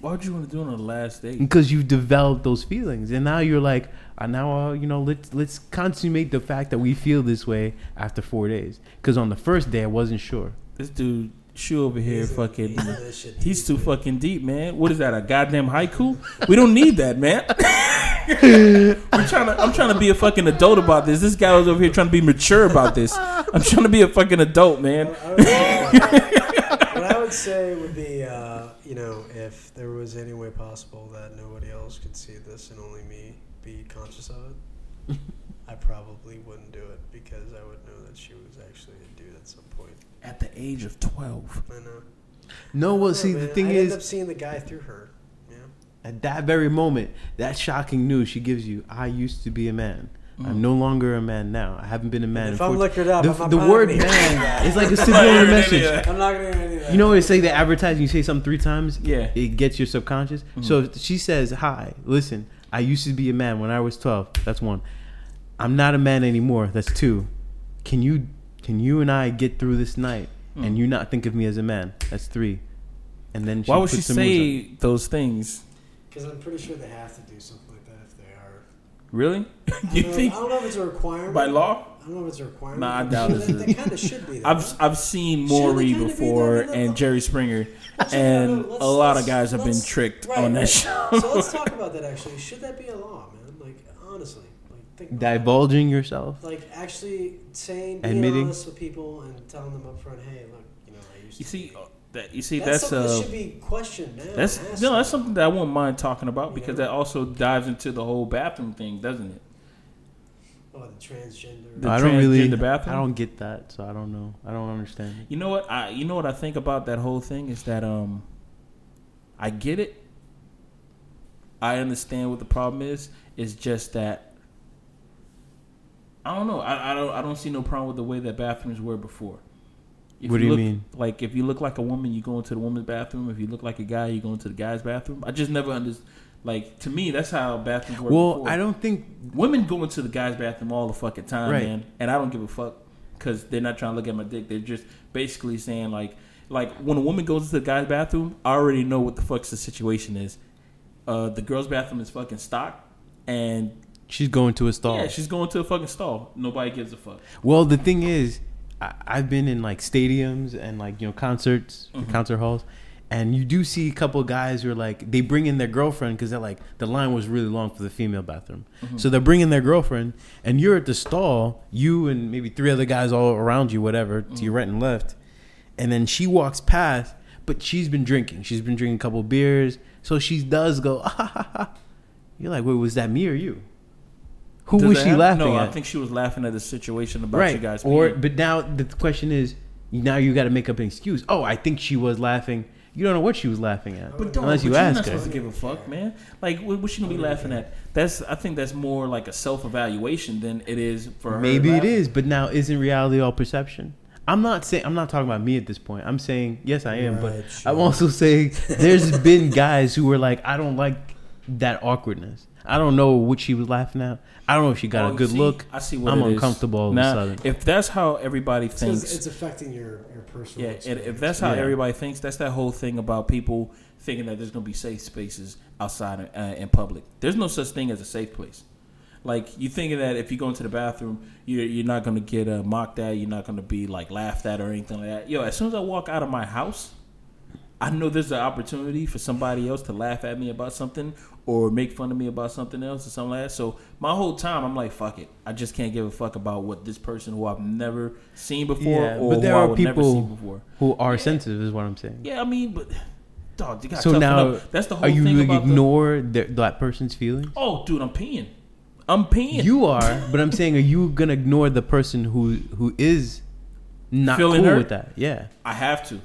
Why would you want to do it on the last day? because you've developed those feelings, and now you're like, uh, now uh, you know, let's let's consummate the fact that we feel this way after four days. Because on the first day, I wasn't sure. This dude, Shu over here, He's- fucking. he's into this shit He's deep, too fucking deep, man. What is that? A goddamn haiku? We don't need that, man. We're trying to. I'm trying to be a fucking adult about this. This guy was over here trying to be mature about this. I'm trying to be a fucking adult, man. I would say- what I would say would be, uh, you know, if there was any way possible that nobody else could see this and only me be conscious of it, I probably wouldn't do it because I would know that she was actually a dude at some point. At the age of 12, I know. No, well, I see, don't the thing I is, I end up seeing the guy through her. Yeah. at that very moment, that shocking news she gives you, I used to be a man. I'm mm. no longer a man now. I haven't been a man. if I'm 14 looking it up, the, I'm the word man is like a subliminal message. I'm not gonna hear any of that. You know, what it's say? the advertising. You say something three times, Yeah. it gets your subconscious. Mm-hmm. So if she says, "Hi, listen, I used to be a man when I was 12." That's one. I'm not a man anymore. That's two. Can you can you and I get through this night and hmm. you not think of me as a man? That's three. And then she why would she puts some moves on. say those things? Because I'm pretty sure they have to do something like that if they are. Really? I you don't know- think I don't know if it's a requirement. by law? I don't know if it's a requirement. Nah, I doubt it. it's They, they kind of should be. Though. I've I've seen Maury they be before there? No, no, and. Jerry Springer, and no, no, a lot of guys have been tricked right, on that right. show. so let's talk about that. Actually, should that be a law, man? Like honestly, like think about it. divulging yourself. like actually saying, being Admitting. honest with people and telling them up front, hey, look, you know, I used You to. see, uh, that you see that's, that's something uh that should be questioned now. that's asked no, that's something that I wouldn't mind talking about because Yeah. that also dives into the whole bathroom thing, doesn't it? Oh, the transgender. The I don't really. transgender bathroom? I don't get that, so I don't know. I don't understand. You know what? I you know what I think about that whole thing is that um I get it. I understand what the problem is. It's just that I don't know. I, I don't I don't see no problem with the way that bathrooms were before. If What do you look- mean? Like if you look like a woman, you go into the woman's bathroom. If you look like a guy, you go into the guy's bathroom. I just never understood. Like to me, that's how bathrooms were. Well, before. I don't think Women go into the guy's bathroom all the fucking time, Right. man, and I don't give a fuck because they're not trying to look at my dick. They're just basically saying like, like when a woman goes into the guy's bathroom, I already know what the fuck's the situation is. Uh, the girl's bathroom is fucking stocked, and she's going to a stall. yeah, she's going to a fucking stall. Nobody gives a fuck. Well, the thing is, I, I've been in like stadiums and like you know concerts, mm-hmm. concert halls, and you do see a couple guys who are like they bring in their girlfriend because they're like the line was really long for the female bathroom, mm-hmm. so they're bringing their girlfriend, and you're at the stall, you and maybe three other guys all around you, whatever, to mm-hmm. your right and left, and then she walks past, but she's been drinking, she's been drinking a couple beers, so she does go, ah, ha, ha, ha. you're like, wait, was that me or you? Who Does was she happen? laughing No, at? I think she was laughing at the situation about right. you guys. or but now the question is, now you got to make up an excuse. Oh, I think she was laughing. You don't know what she was laughing at But don't, unless but you you're ask not her. supposed to give a fuck, man. Like, what, what she gonna be laughing at? That's I think that's more like a self evaluation than it is for her. Maybe it is, but now isn't reality all perception? I'm not saying I'm not talking about me at this point. I'm saying yes, I am, but sure. I'm also saying there's been guys who were like, I don't like that awkwardness. I don't know what she was laughing at. I don't know if you got Oh, a good see, look. I see what I'm it is. uncomfortable all of a now, sudden. If that's how everybody thinks, it's affecting your your personal. yeah, and experience. if that's how Yeah. everybody thinks, that's that whole thing about people thinking that there's gonna be safe spaces outside uh, in public. There's no such thing as a safe place. Like you thinking that if you go into the bathroom, you're you're not gonna get uh, mocked at, you're not gonna be like laughed at or anything like that. Yo, as soon as I walk out of my house, I know there's an opportunity for somebody else to laugh at me about something or make fun of me about something else or something like that. So my whole time, I'm like, fuck it. I just can't give a fuck about what this person who I've never seen before Yeah, or but there are would never see people before. who are Yeah. sensitive, is what I'm saying. Yeah, I mean, but dog, you got So now, up. That's the whole are you thing about the- ignore their, that person's feelings? Oh, dude, I'm peeing. I'm peeing. You are, but I'm saying, are you gonna ignore the person who who is not Feeling cool hurt? with that? Yeah. I have to.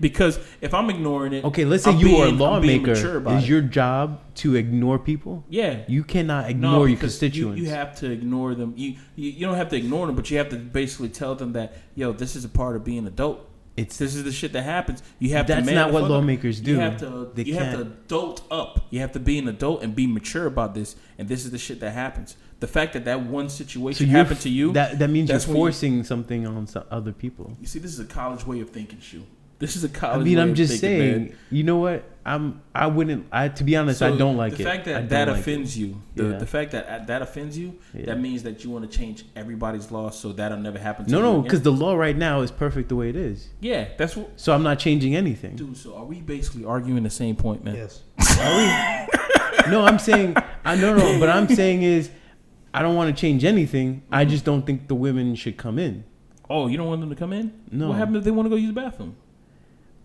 Because if I'm ignoring it, Okay, let's say I'm you being- are a I'm being mature lawmaker. Is it. your job to ignore people? yeah. You cannot No, ignore your constituents. You, you have to ignore them. You, you you don't have to ignore them, but you have to basically tell them that yo, this is a part of being an adult. it's This is the shit that happens. You have to. That's man not what lawmakers do. You have to. They you have to adult up. You have to be an adult and be mature about this. And this is the shit that happens. The fact that that one situation you're happened to you. That that means you're when you- forcing something on other people. you see, this is a college way of thinking, shoe. This is a college. I mean, I'm just saying. man. You know what? I'm. I wouldn't. I to be honest, I don't like the it. fact that that like it. offends you. The, Yeah. the fact that that offends you. Yeah. That means that you want to change everybody's law so that'll never happen. To No, you no, again. because the law right now is perfect the way it is. yeah, that's what. So I'm not changing anything. Dude, so are we basically arguing the same point, man? Yes. No, I'm saying I no no, but I'm saying is I don't want to change anything. I Mm-hmm. just don't think the women should come in. Oh, you don't want them to come in? No. What happens if they want to go use the bathroom?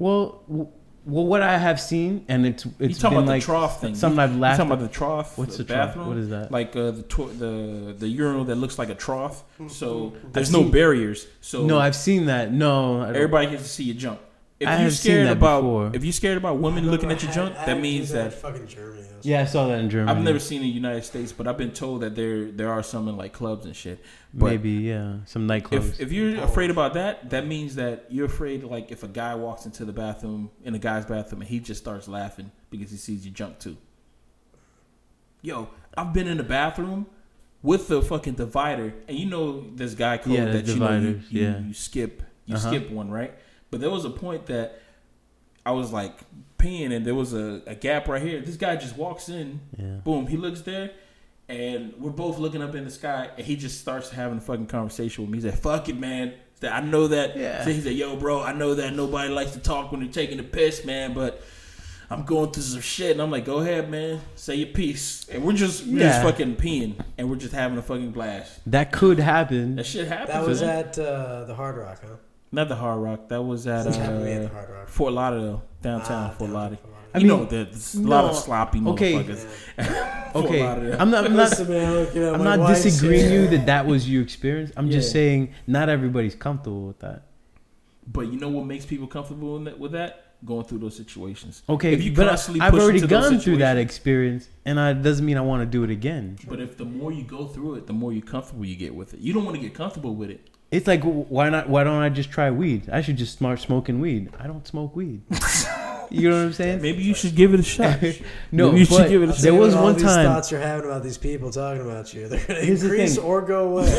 Well, well, what I have seen, and it's You it's talking been about like the trough thing? something You- I've laughed. You talking about the trough? What's the the trough? bathroom? What is that? Like uh, the to- the the urinal that looks like a trough. Mm-hmm. So there's I've no seen- barriers. So no, I've seen that. No, I don't- everybody gets to see you junk. If I you're scared about before. if you're scared about women looking at your junk, that means that fucking Germany. Yeah, I saw that in Germany. I've never seen it in the United States, but I've been told that there there are some in like clubs and shit. But Maybe yeah, some nightclubs. If, if you're afraid about that, that means that you're afraid. Like if a guy walks into the bathroom in a guy's bathroom and he just starts laughing because he sees your junk too. Yo, I've been in the bathroom with the fucking divider, and you know this guy code Yeah, that you know you, you, yeah. you skip you Uh-huh. skip one right. But there was a point that I was like peeing, and there was a, a gap right here. This guy just walks in, yeah. Boom, he looks there, and we're both looking up in the sky, and he just starts having a fucking conversation with me. He said, "Fuck it, man." He said, I know that. Yeah. So he said, "Yo, bro, I know that nobody likes to talk when they're taking the piss, man, but." I'm going through some shit, and I'm like, "Go ahead, man. Say your piece." And we're just, we're just fucking peeing, and we're just having a fucking blast. That could happen. That shit happens. That was man. at uh, the Hard Rock, huh? Not the Hard Rock. That was at This happened to me at the uh, Hard Rock. Fort Lauderdale, downtown Ah, Fort Lauderdale. I you know, mean, there's a lot of sloppy okay. motherfuckers. Fort Okay, Lauderdale. I'm not. I'm not. Listen, man, look, you know, I'm not disagreeing here. you that that was your experience. I'm just saying not everybody's comfortable with that. But you know what makes people comfortable in that, with that? Going through those situations. Okay, If you but constantly I, I've already gone through that experience, and it doesn't mean I want to do it again. But if the more you go through it, the more you're comfortable you get with it. You don't want to get comfortable with it. It's like why not? Why don't I just try weed? I should just start smoking weed. I don't smoke weed. you know what I'm saying? Maybe you should give it a shot. No, Maybe you should give it a I'll shot. there was what, all one these time thoughts you're having about these people talking about you. They're going to Here's the increase thing. or go away.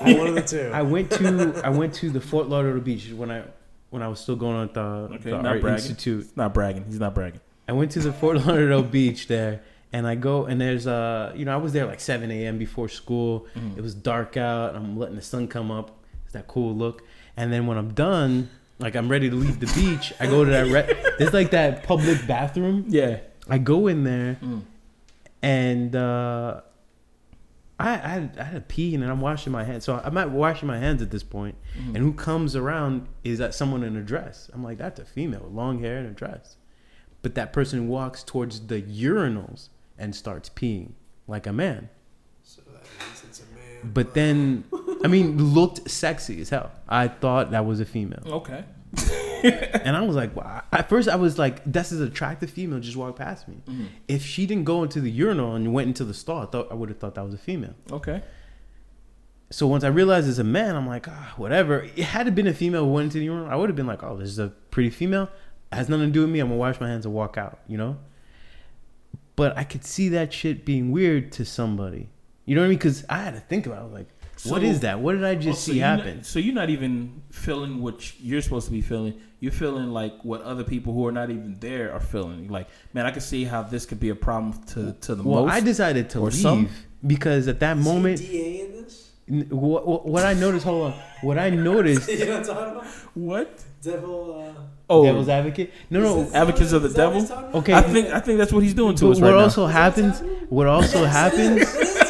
one of the two. I went to I went to the Fort Lauderdale beach when I when I was still going on the, Okay, the not art bragging. institute. He's not bragging. He's not bragging. I went to the Fort Lauderdale beach there, and I go and there's uh you know I was there like 7 a.m. before school. Mhm. It was dark out. and I'm letting the sun come up. It's that cool look. And then when I'm done, like I'm ready to leave the beach, I go to that. Re- there's like that public bathroom. Yeah. I go in there Mm. and uh, I, I, had, I had to pee and then I'm washing my hands. So I'm not washing my hands at this point. Mhm. And who comes around is that someone in a dress. I'm like, that's a female with long hair and a dress. But that person walks towards the urinals and starts peeing like a man. so that means it's a man. But then, I mean, looked sexy as hell. I thought that was a female. Okay. And I was like, wow. at first I was like, that's an attractive female just walked past me. Mhm. If she didn't go into the urinal and went into the stall, I thought I would have thought that was a female. Okay. So once I realized it's a man, I'm like, ah, whatever. It had it been a female who went into the urinal, I would have been like, oh, this is a pretty female. It has nothing to do with me. I'm gonna wash my hands and walk out, you know. But I could see that shit being weird to somebody. You know what I mean? Because I had to think about. it. I was like, what So- is that? What did I just Oh, so see you're happen? Not, so you're not even feeling what you're supposed to be feeling. You're feeling like what other people who are not even there are feeling. Like, man, I can see how this could be a problem to to the well, most. I decided to leave some. because at that Is moment, DA in this? what, what, what I noticed. Hold on. What I noticed. you know what I'm talking about? what? Devil. Uh, Oh, Devil's advocate. No, no. this- Advocates of the is that what he's devil? Okay. I think I think that's what he's doing to But us what right also now. happens? What also happens? What is happening?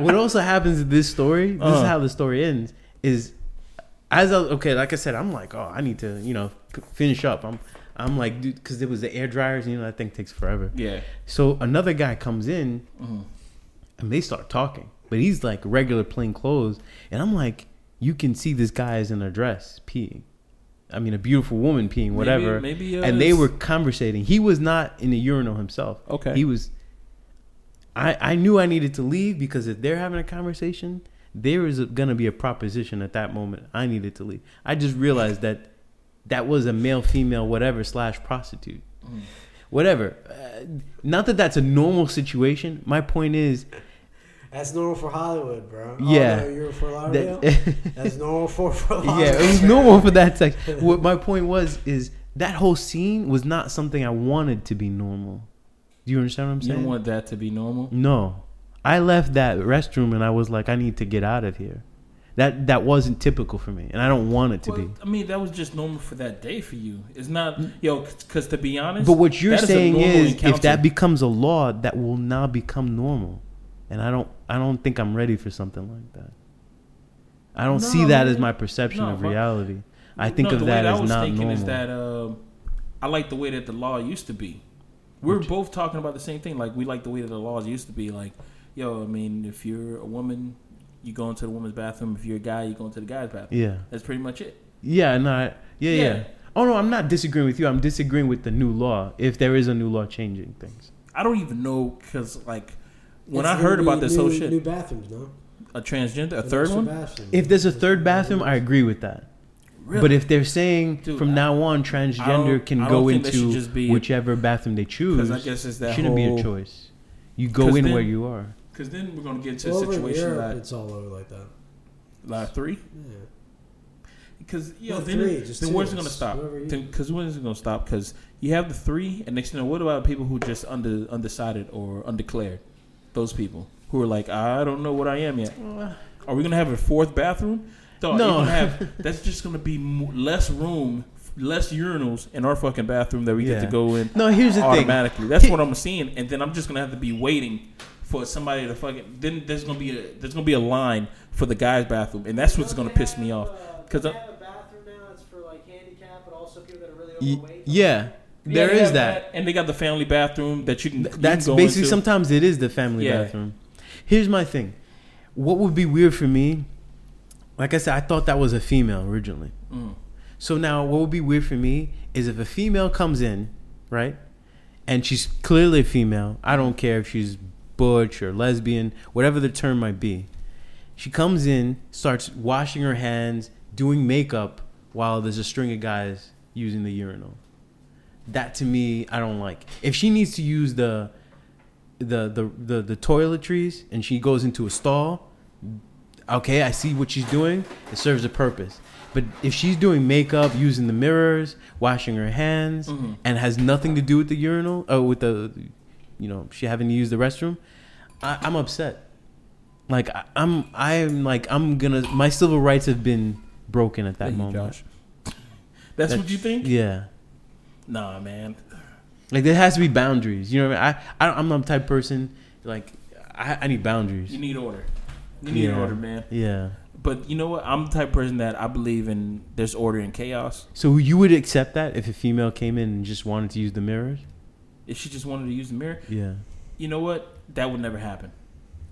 What also happens in this story, this Uh. is how the story ends, is as I okay, like I said, I'm like, oh, I need to, you know, finish up. I'm, I'm like, dude, because it was the air dryers, you know, that thing takes forever. Yeah. So another guy comes in Mhm. and they start talking, but he's like regular plain clothes, and I'm like, you can see this guy is in a dress peeing. I mean, a beautiful woman peeing, whatever. Maybe, maybe uh, and they were conversating. He was not in the urinal himself. Okay. He was. I I knew I needed to leave because if they're having a conversation, there is going to be a proposition at that moment. I needed to leave. I just realized that that was a male, female, whatever slash prostitute, Mhm. whatever. Uh, not that that's a normal situation. My point is That's normal for Hollywood, bro. Yeah. Oh, no, you're for Lauderdale? that. That's normal for for yeah, it was normal for that sex. What my point was is that whole scene was not something I wanted to be normal. Do you understand what I'm saying? You don't want that to be normal. no, I left that restroom and I was like, I need to get out of here. That that wasn't typical for me, and I don't want it to Well, be. I mean, that was just normal for that day for you. It's not, yo, because to be honest, But what you're is saying normal is, if that becomes a law, that will now become normal, and I don't, I don't think I'm ready for something like that. I don't see that as my perception No, of reality. I think No, of the that way as I was not thinking normal. is that um I like the way that the law used to be. We're Which- both talking about the same thing. Like we like the way that the laws used to be. Like, yo, I mean, if you're a woman, you go into the woman's bathroom. If you're a guy, you go into the guy's bathroom. yeah, That's pretty much it. yeah, no, I- yeah, yeah, Yeah. Oh no, I'm not disagreeing with you. I'm disagreeing with the new law. If there is a new law changing things, I don't even know because like when It's I heard be about this new, whole shit, New bathrooms, no. a transgender, a An third one. bathroom. if there's a third bathroom, I agree with that. Really? But if they're saying Dude, from I- now on transgender can go don't think they should into just be- whichever bathroom they choose, I guess it's that shouldn't whole, be a choice. You go in then- where you are. Because then we're gonna get into well, a situation Europe, that it's all over like that. like three. Yeah. Because yo, Not then, three, it- just then two. where's it gonna stop? Because when is it gonna stop? Because you have the three, and next thing you know, what about people who just under undecided or undeclared? Those people who are like, I don't know what I am yet. Are we gonna have a fourth bathroom? Dog, No. you're have, that's just gonna be less room, less urinals in our fucking bathroom that we get to go in No, here's the thing. automatically. That's what I'm seeing, and then I'm just gonna have to be waiting for somebody to fucking. Then there's gonna be a there's gonna be a line for the guys' bathroom, and that's what's gonna piss me off because. I- have a bathroom now. It's for like handicap, but also people that are really Y- overweight. yeah, there they is have that. and they got the family bathroom that you can. you can That's go basically into. sometimes it is the family Yeah. bathroom. Here's my thing. What would be weird for me? Like I said, I thought that was a female originally. Mm. So now, what would be weird for me is if a female comes in, right, and she's clearly a female. I don't care if she's butch or lesbian, whatever the term might be. She comes in, starts washing her hands, doing makeup while there's a string of guys using the urinal. That to me, I don't like. If she needs to use the the the the, the toiletries and she goes into a stall, okay, I see what she's doing. It serves a purpose. But if she's doing makeup, using the mirrors, washing her hands, Mhm. and has nothing to do with the urinal, or with the, you know, she having to use the restroom, I, I'm upset. Like I, I'm, I'm like I'm gonna. My civil rights have been broken at that Thank you, moment. Josh. That's That- what you think? Yeah. Nah, man. Like there has to be boundaries. You know what I mean? I, I I'm not the type of person like I, I need boundaries. You need order. You need Yeah. order, man. Yeah. But you know what? I'm the type of person that I believe in. There's order in chaos. So you would accept that if a female came in and just wanted to use the mirrors? If she just wanted to use the mirror, Yeah. you know what? That would never happen.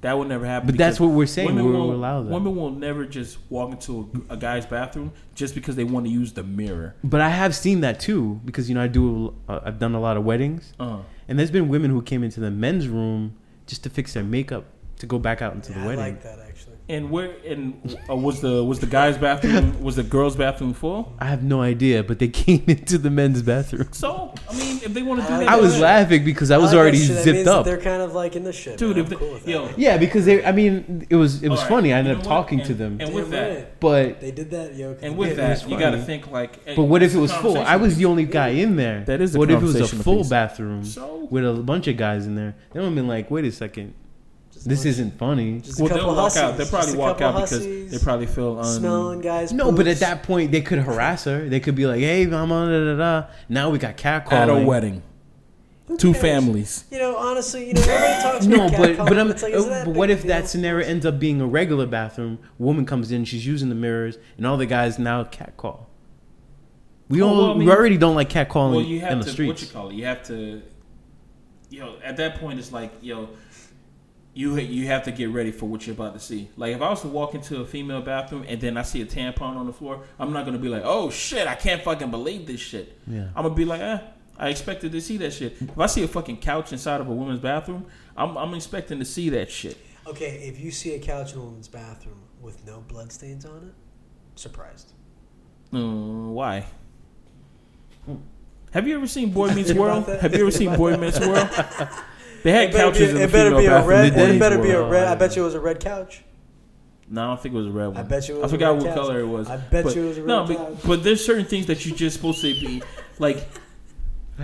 That would never happen. But that's what we're saying. Women We're allow that. Women will never just walk into a, a guy's bathroom just because they want to use the mirror. But I have seen that too because you know I do uh, I've done a lot of weddings Uh, and there's been women who came into the men's room just to fix their makeup to go back out into Yeah, the I wedding. like that actually. and where and uh, was the was the guy's bathroom was the girl's bathroom full? I have no idea, but they came into the men's bathroom. So I mean, if they want to do I that, I was that. laughing because I was like already shit. That means zipped that up. They're kind of like in the shit, dude. man. If they, cool with that. Yeah, because they. I mean, it was it was All right, funny. I ended up what? talking to them, and with that, right. but they did that, yo. 'cause and with that, you got to think like. hey, but what if it was full? I was the only guy in there. That is what if it was a full bathroom with a bunch of guys in there? They would have been like, "Wait a second, Just this bunch- isn't funny." Just well, couple they'll walk out. They'll probably walk out because hussies they probably feel un- smelling guys. No, but at that point they could harass her. They could be like, "Hey, mama, da da da." Now we got catcalling. at a wedding. Who Two cares? families. You know, honestly, you know, everybody talks No, about but catcalling, but I'm. like, uh, but what a if that scenario ends up being a regular bathroom? Woman comes in, she's using the mirrors, and all the guys now catcall. We Oh, all well, I mean- we already don't like catcalling Well, you have in the to streets. what you call it. You have to, yo. At that point, it's like yo, you you have to get ready for what you're about to see. Like if I was to walk into a female bathroom and then I see a tampon on the floor, I'm not gonna be like, oh shit, I can't fucking believe this shit. Yeah. I'm gonna be like, eh, I expected to see that shit. If I see a fucking couch inside of a woman's bathroom, I'm I'm expecting to see that shit. Okay, if you see a couch in a woman's bathroom with no bloodstains on it, surprised. Mm, why? Have you ever seen Boy Meets World? Have you ever seen Boy Meets World? They had It couches be, in the it better be a red. in It Meets better be a World. red. I bet you it was a red couch. No, I don't think it was a red one. I bet you it was I a forgot red what couch. color it was. I bet but, you it was a red no, couch. but, but there's certain things that you're just supposed to be Like,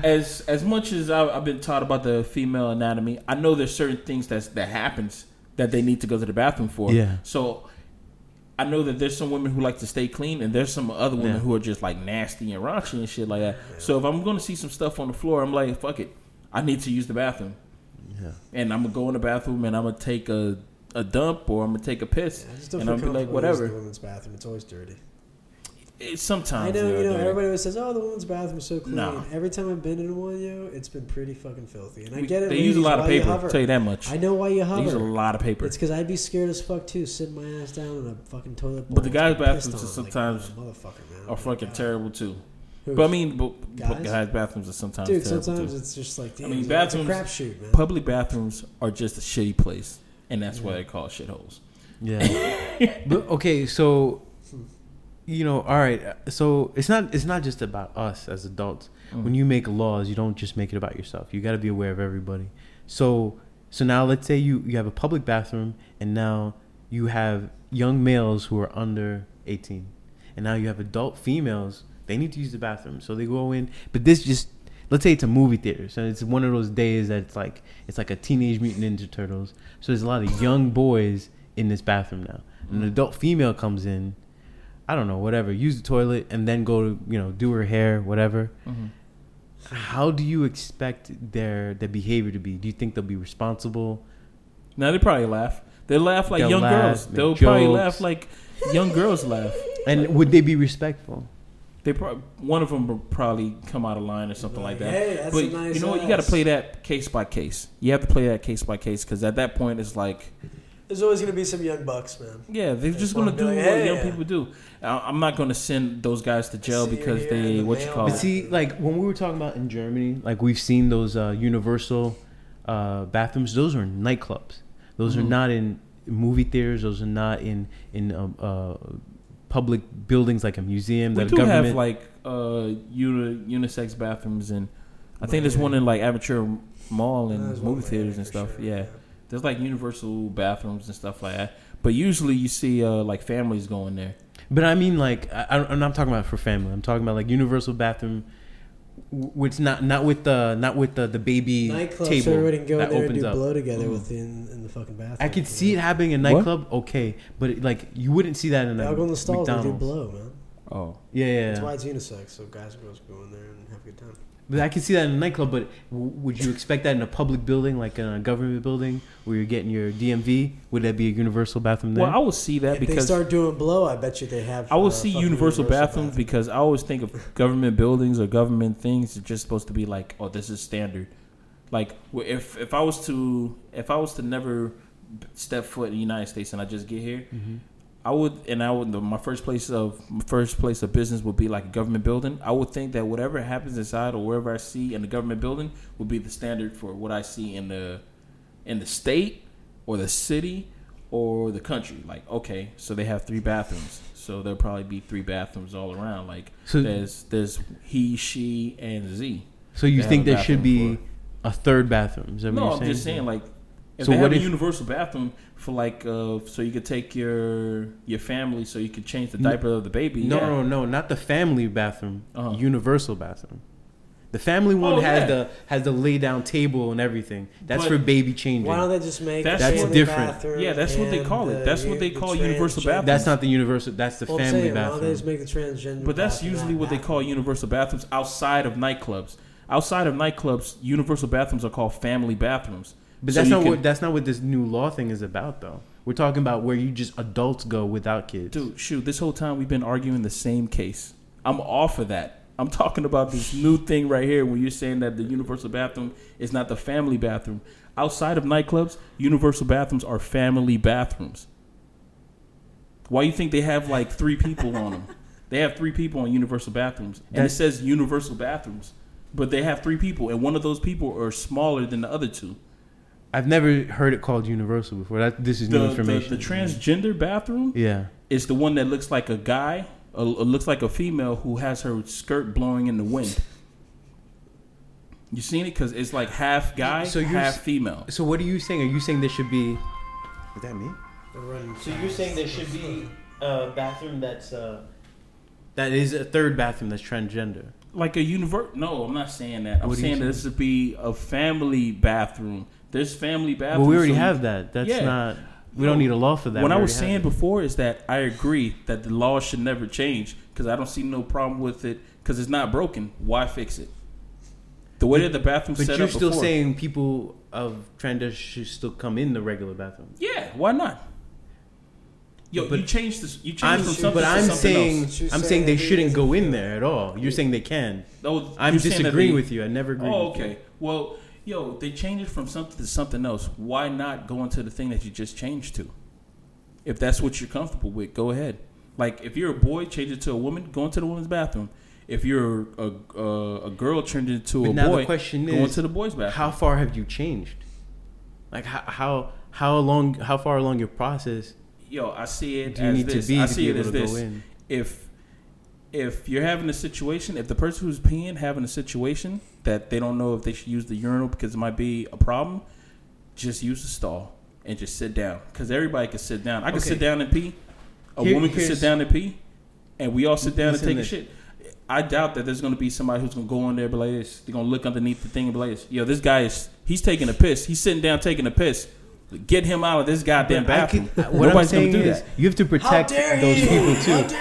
as as much as I, I've been taught about the female anatomy, I know there's certain things that's that happens that they need to go to the bathroom for. Yeah. So I know that there's some women who like to stay clean, and there's some other women Yeah. who are just like nasty and raunchy and shit like that. So if I'm going to see some stuff on the floor, I'm like, fuck it, I need to use the bathroom, Yeah. and I'm gonna go in the bathroom and I'm gonna take a a dump or I'm gonna take a piss, I and I'm be like, whatever. The women's bathroom, it's always dirty. It's sometimes I know, you know, dirty. everybody always says, "Oh, the women's bathroom's so clean." No. Every time I've been in one, yo, it's been pretty fucking filthy. And I We- get it. They use a lot of paper. hover. I'll tell you that much. I know why you They use a lot of paper. It's because I'd be scared as fuck too, sitting my ass down in a fucking toilet bowl. But the guys' bathrooms on, are sometimes like, oh, motherfucker, man. are oh fucking God. terrible too. Who's- But I mean, but, but Guys? guys' bathrooms are sometimes dude, terrible sometimes too. it's just like, damn, I mean, it's bathrooms- a crapshoot, man. Public bathrooms are just a shitty place, and that's why they call shitholes. Yeah. but okay, so you know, all right. uh, So it's not it's not just about us as adults. Mm. When you make laws, you don't just make it about yourself. You got to be aware of everybody. So so now let's say you you have a public bathroom and now you have young males who are under 18. And now you have adult females, they need to use the bathroom. So they go in, but this just let's say it's a movie theater. So it's one of those days that it's like it's like a teenage mutant ninja turtles. So there's a lot of young boys in this bathroom now. An adult female comes in, I don't know, whatever, use the toilet and then go to, you know, do her hair, whatever. Mhm. How do you expect their their behavior to be? Do you think they'll be responsible? Now they probably laugh. They laugh like They'll young laugh, girls. They'll probably laugh like young girls laugh. And would they be respectful? They probably one of them will probably come out of line or something like that. Hey, that's but a nice you know what? You got to play that case by case. You have to play that case by case because at that point it's like, There's always gonna be some young bucks, man. yeah, they're They just gonna do like, what "Hey, young yeah." people do. I- I'm not gonna send those guys to jail see because they the what you call But it. see, like when we were talking about in Germany, like we've seen those uh, universal uh, bathrooms. Those are in nightclubs. Those are Mhm. not in movie theaters. Those are not in in um, uh, public buildings like a museum. We that do government. have like uh uni- unisex bathrooms and I think there's one in like Aventura Mall and There's movie theaters and stuff. sure, yeah. There's like universal bathrooms and stuff like that. But usually you see uh, like families going there. But I mean, like, I, I- I'm not talking about for family. I'm talking about like universal bathroom, w- which not not with the not with the the baby Nightclubs, table so everybody can go in that there and opens do up. blow together Mhm. within in the fucking bathroom. I could see it happening in a What? nightclub, okay, but it, like you wouldn't see that in a I'll go in the stalls and do McDonald's. blow, man. Oh. Yeah, yeah. That's yeah. why it's unisex, so guys and girls can go in there and have a good time. But I can see that in a nightclub. But w- would you expect that in a public building, like in a government building, where you're getting your DMV? Would that be a universal bathroom there? Well, I will see that if they start doing blow, I bet you they have. I will uh, see fucking universal, bathrooms bathroom. because I always think of government buildings or government things are just supposed to be like, oh, this is standard. Like if if I was to if I was to never step foot in the United States and I just get here, Mhm. I would and I would my first place of first place of business would be like a government building. I would think that whatever happens inside or wherever I see in the government building would be the standard for what I see in the in the state or the city or the country. Like okay, so they have three bathrooms, so there'll probably be three bathrooms all around. Like So- there's there's he, she, and Z. So you think there should be a third bathroom? Is that No, what I'm just saying like. If So they what have a if- universal bathroom for like, uh, so you could take your your family, so you could change the No- diaper of the baby. No, yeah. no, no, not the family bathroom. Uh-huh. Universal bathroom. The family one Oh, has yeah. the has the lay down table and everything. That's But- for baby changing. Why don't they just make That's the what- different. bathroom Yeah, that's what they and call it. the- That's what they the call universal bathroom. That's not the universal. That's the Well, family saying, why don't they bathroom. just make the transgender? But that's bathroom usually not what they call universal bathrooms outside of nightclubs. Outside of nightclubs, universal bathrooms are called family bathrooms. But So that's not can- what that's not what this new law thing is about, though. We're talking about where you just adults go without kids. Dude, shoot, this whole time we've been arguing the same case. I'm off of that. I'm talking about this new thing right here when you're saying that the universal bathroom is not the family bathroom. Outside of nightclubs, universal bathrooms are family bathrooms. Why you think they have like three people on them? They have three people on universal bathrooms, and it says universal bathrooms, but they have three people, and one of those people are smaller than the other two. I've never heard it called universal before. That this is The, new information. the transgender bathroom yeah. is the one that looks like a guy, uh, looks like a female who has her skirt blowing in the wind. You seen it? Because it's like half guy, So you're half female. So what are you saying? Are you saying there should be? Is that me? So you're saying there should be a bathroom that's uh, that is a third bathroom that's transgender. like a universe. No, I'm not saying that. I'm What are you saying saying? this would be a family bathroom. There's family bathrooms. Well, we already so- have that. That's Yeah. not. We don't need a law for that. What I was saying it. before is that I agree that the law should never change because I don't see no problem with it because it's not broken. Why fix it? The way that the bathroom setup is. But set you're up still before. saying people of transgender should still come in the regular bathroom. yeah, why not? Yo, But you changed this. You changed I'm, from something but I'm something saying else. I'm saying saying they shouldn't go in there at all. You're saying they can. Oh, I'm you're saying that disagreeing they- with you. I never agree. Oh, with you. okay. Well, yo, they changed it from something to something else. Why not go into the thing that you just changed to? If that's what you're comfortable with, go ahead. Like if you're a boy, change it to a woman. Go into the woman's bathroom. If you're a a, a girl, change it to But a now boy. the question go is, into the boys' bathroom. how far have you changed? Like how how how long how far along your process Yo, I see it do you as need this. to be I to see be it able as to this. go in? If if you're having a situation, if the person who's peeing having a situation that they don't know if they should use the urinal because it might be a problem, just use the stall and just sit down because everybody can sit down. I can Okay. sit down and pee. A Here- woman can sit down and pee, and we all sit down and take a shit. I doubt that there's gonna be somebody who's gonna go in there and be like this. They're gonna look underneath the thing and be like this. Yo, this guy is he's taking a piss. He's sitting down taking a piss. Get him out of this goddamn But bathroom. could- what I'm saying gonna do is, that. you have to protect those people too.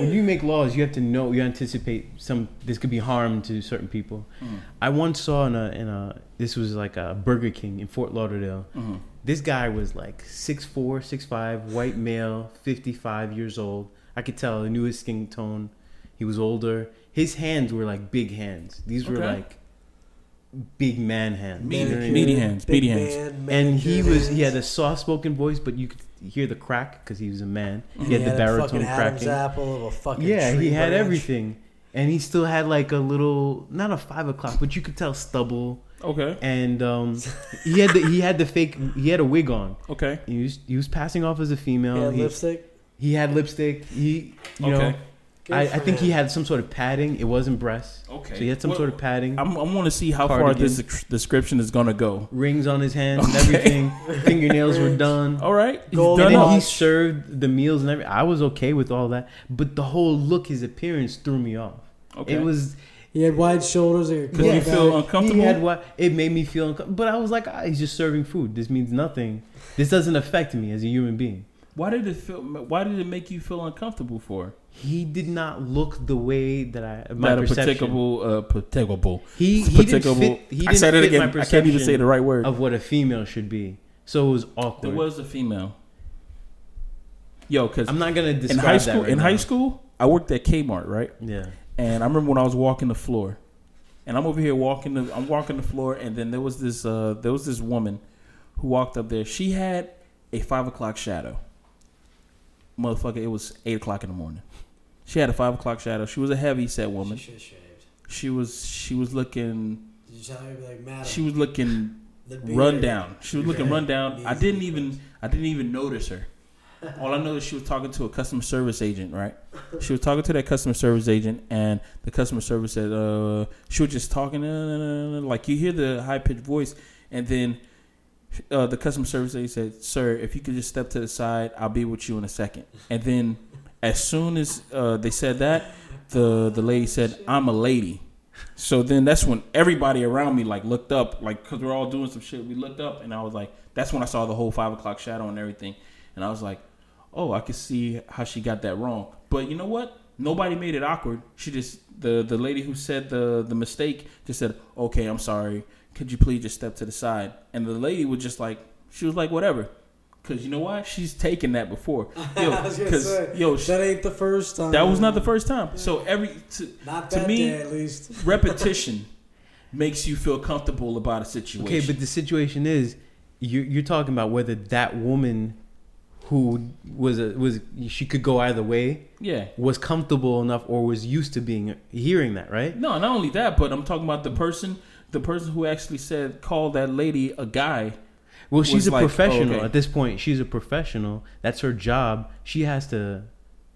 When you make laws, you have to know you anticipate some. This could be harm to certain people. Mm. I once saw in a in a this was like a Burger King in Fort Lauderdale. Mhm. This guy was like 6'4", 6'5", white male, fifty five years old. I could tell. I knew his skin tone. He was older. His hands were like big hands. These were Okay. like big man hands. Meaty- You know what I mean? meaty hands, Big meaty hands. man, and he manicured was he had a soft spoken voice, but you could hear the crack because he was a man. He He had the a baritone fucking cracking. apple of a fucking Yeah, tree he had branch. everything, and he still had like a little not a five o'clock, but you could tell stubble. Okay. And um, he had the he had the fake he had a wig on. Okay. He was he was passing off as a female. He had he, lipstick. he had lipstick. He you Okay. know Good I, I think he had some sort of padding. It wasn't breasts. Okay. So he had some Well, sort of padding. I'm, I want to see how far this description is gonna go. rings on his hands and everything. Fingernails were done. All right. He's Gold and then he served the meals and everything. I was okay with all that, but the whole look, his appearance threw me off. Okay. It was He had wide shoulders. Like a Did you feel uncomfortable? He had what? It made me feel uncomfortable. But I was like, ah, he's just serving food. This means nothing. This doesn't affect me as a human being. Why did it feel? Why did it make you feel uncomfortable for? He did not look the way that I my That a perception. particular, uh, particular. He he didn't particular- fit. He I didn't said it again. I can't even say the right word. of what a female should be. So it was awkward. There was a female. Yo, because I'm not gonna describe in describe high that school, right in now. high school, I worked at Kmart, right? Yeah. And I remember when I was walking the floor, and I'm over here walking the, I'm walking the floor, and then there was this, uh, there was this woman who walked up there. She had a five o'clock shadow. Motherfucker, it was eight o'clock in the morning. She had a five o'clock shadow. She was a heavy set woman. She. She was, she was looking, Did you tell her like, madam? she was looking the beard. run down. She was looking Okay. run down. I didn't even I didn't even notice her. All I know is she was talking to a customer service agent, right? She was talking to that customer service agent, and the customer service said, uh, she was just talking, uh, like you hear the high pitched voice, and then uh, the customer service agent said, "Sir, if you could just step to the side, I'll be with you in a second. And then, as soon as uh, they said that, the the lady said, "I'm a lady." So then that's when everybody around me like looked up, like because we're all doing some shit. We looked up, and I was like, that's when I saw the whole five o'clock shadow and everything, and I was like, oh, I could see how she got that wrong. But you know what? Nobody made it awkward. She just the the lady who said the the mistake just said, okay, I'm sorry. Could you please just step to the side? And the lady was just like, she was like, whatever. Cause you know why? She's taken that before. Yo, I was gonna 'cause, say, yo, sh- that ain't the first time. that was not the first time. So every to, Not to me, day, at least. repetition makes you feel comfortable about a situation. Okay, but the situation is, you're, you're talking about whether that woman, who was a was she could go either way, yeah, was comfortable enough or was used to being hearing that, right? no, not only that, but I'm talking about the person, the person who actually said called that lady a guy. Well, she's a like, oh, professional okay. at this point. She's a professional. That's her job. She has to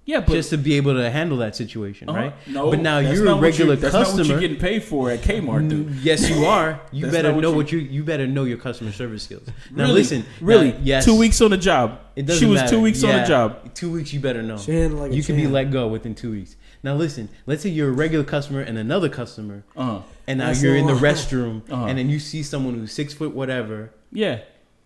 Yeah, but just to be able to handle that situation, uh-huh. right? No, But now you're a not what regular That's not what you're getting paid for at Kmart, dude. Yes, you are. You better what know you- what you you better know your customer service skills. Now Really? listen, Really? now, yes, Two weeks on the job. It doesn't she was matter. two weeks on the job. Two weeks, you better know. She handled like you can be let go within two weeks. Now listen, let's say you're a regular customer and another customer, Uh-huh. and now That's you're the in the restroom, Uh-huh. and then you see someone who's six foot whatever, Yeah.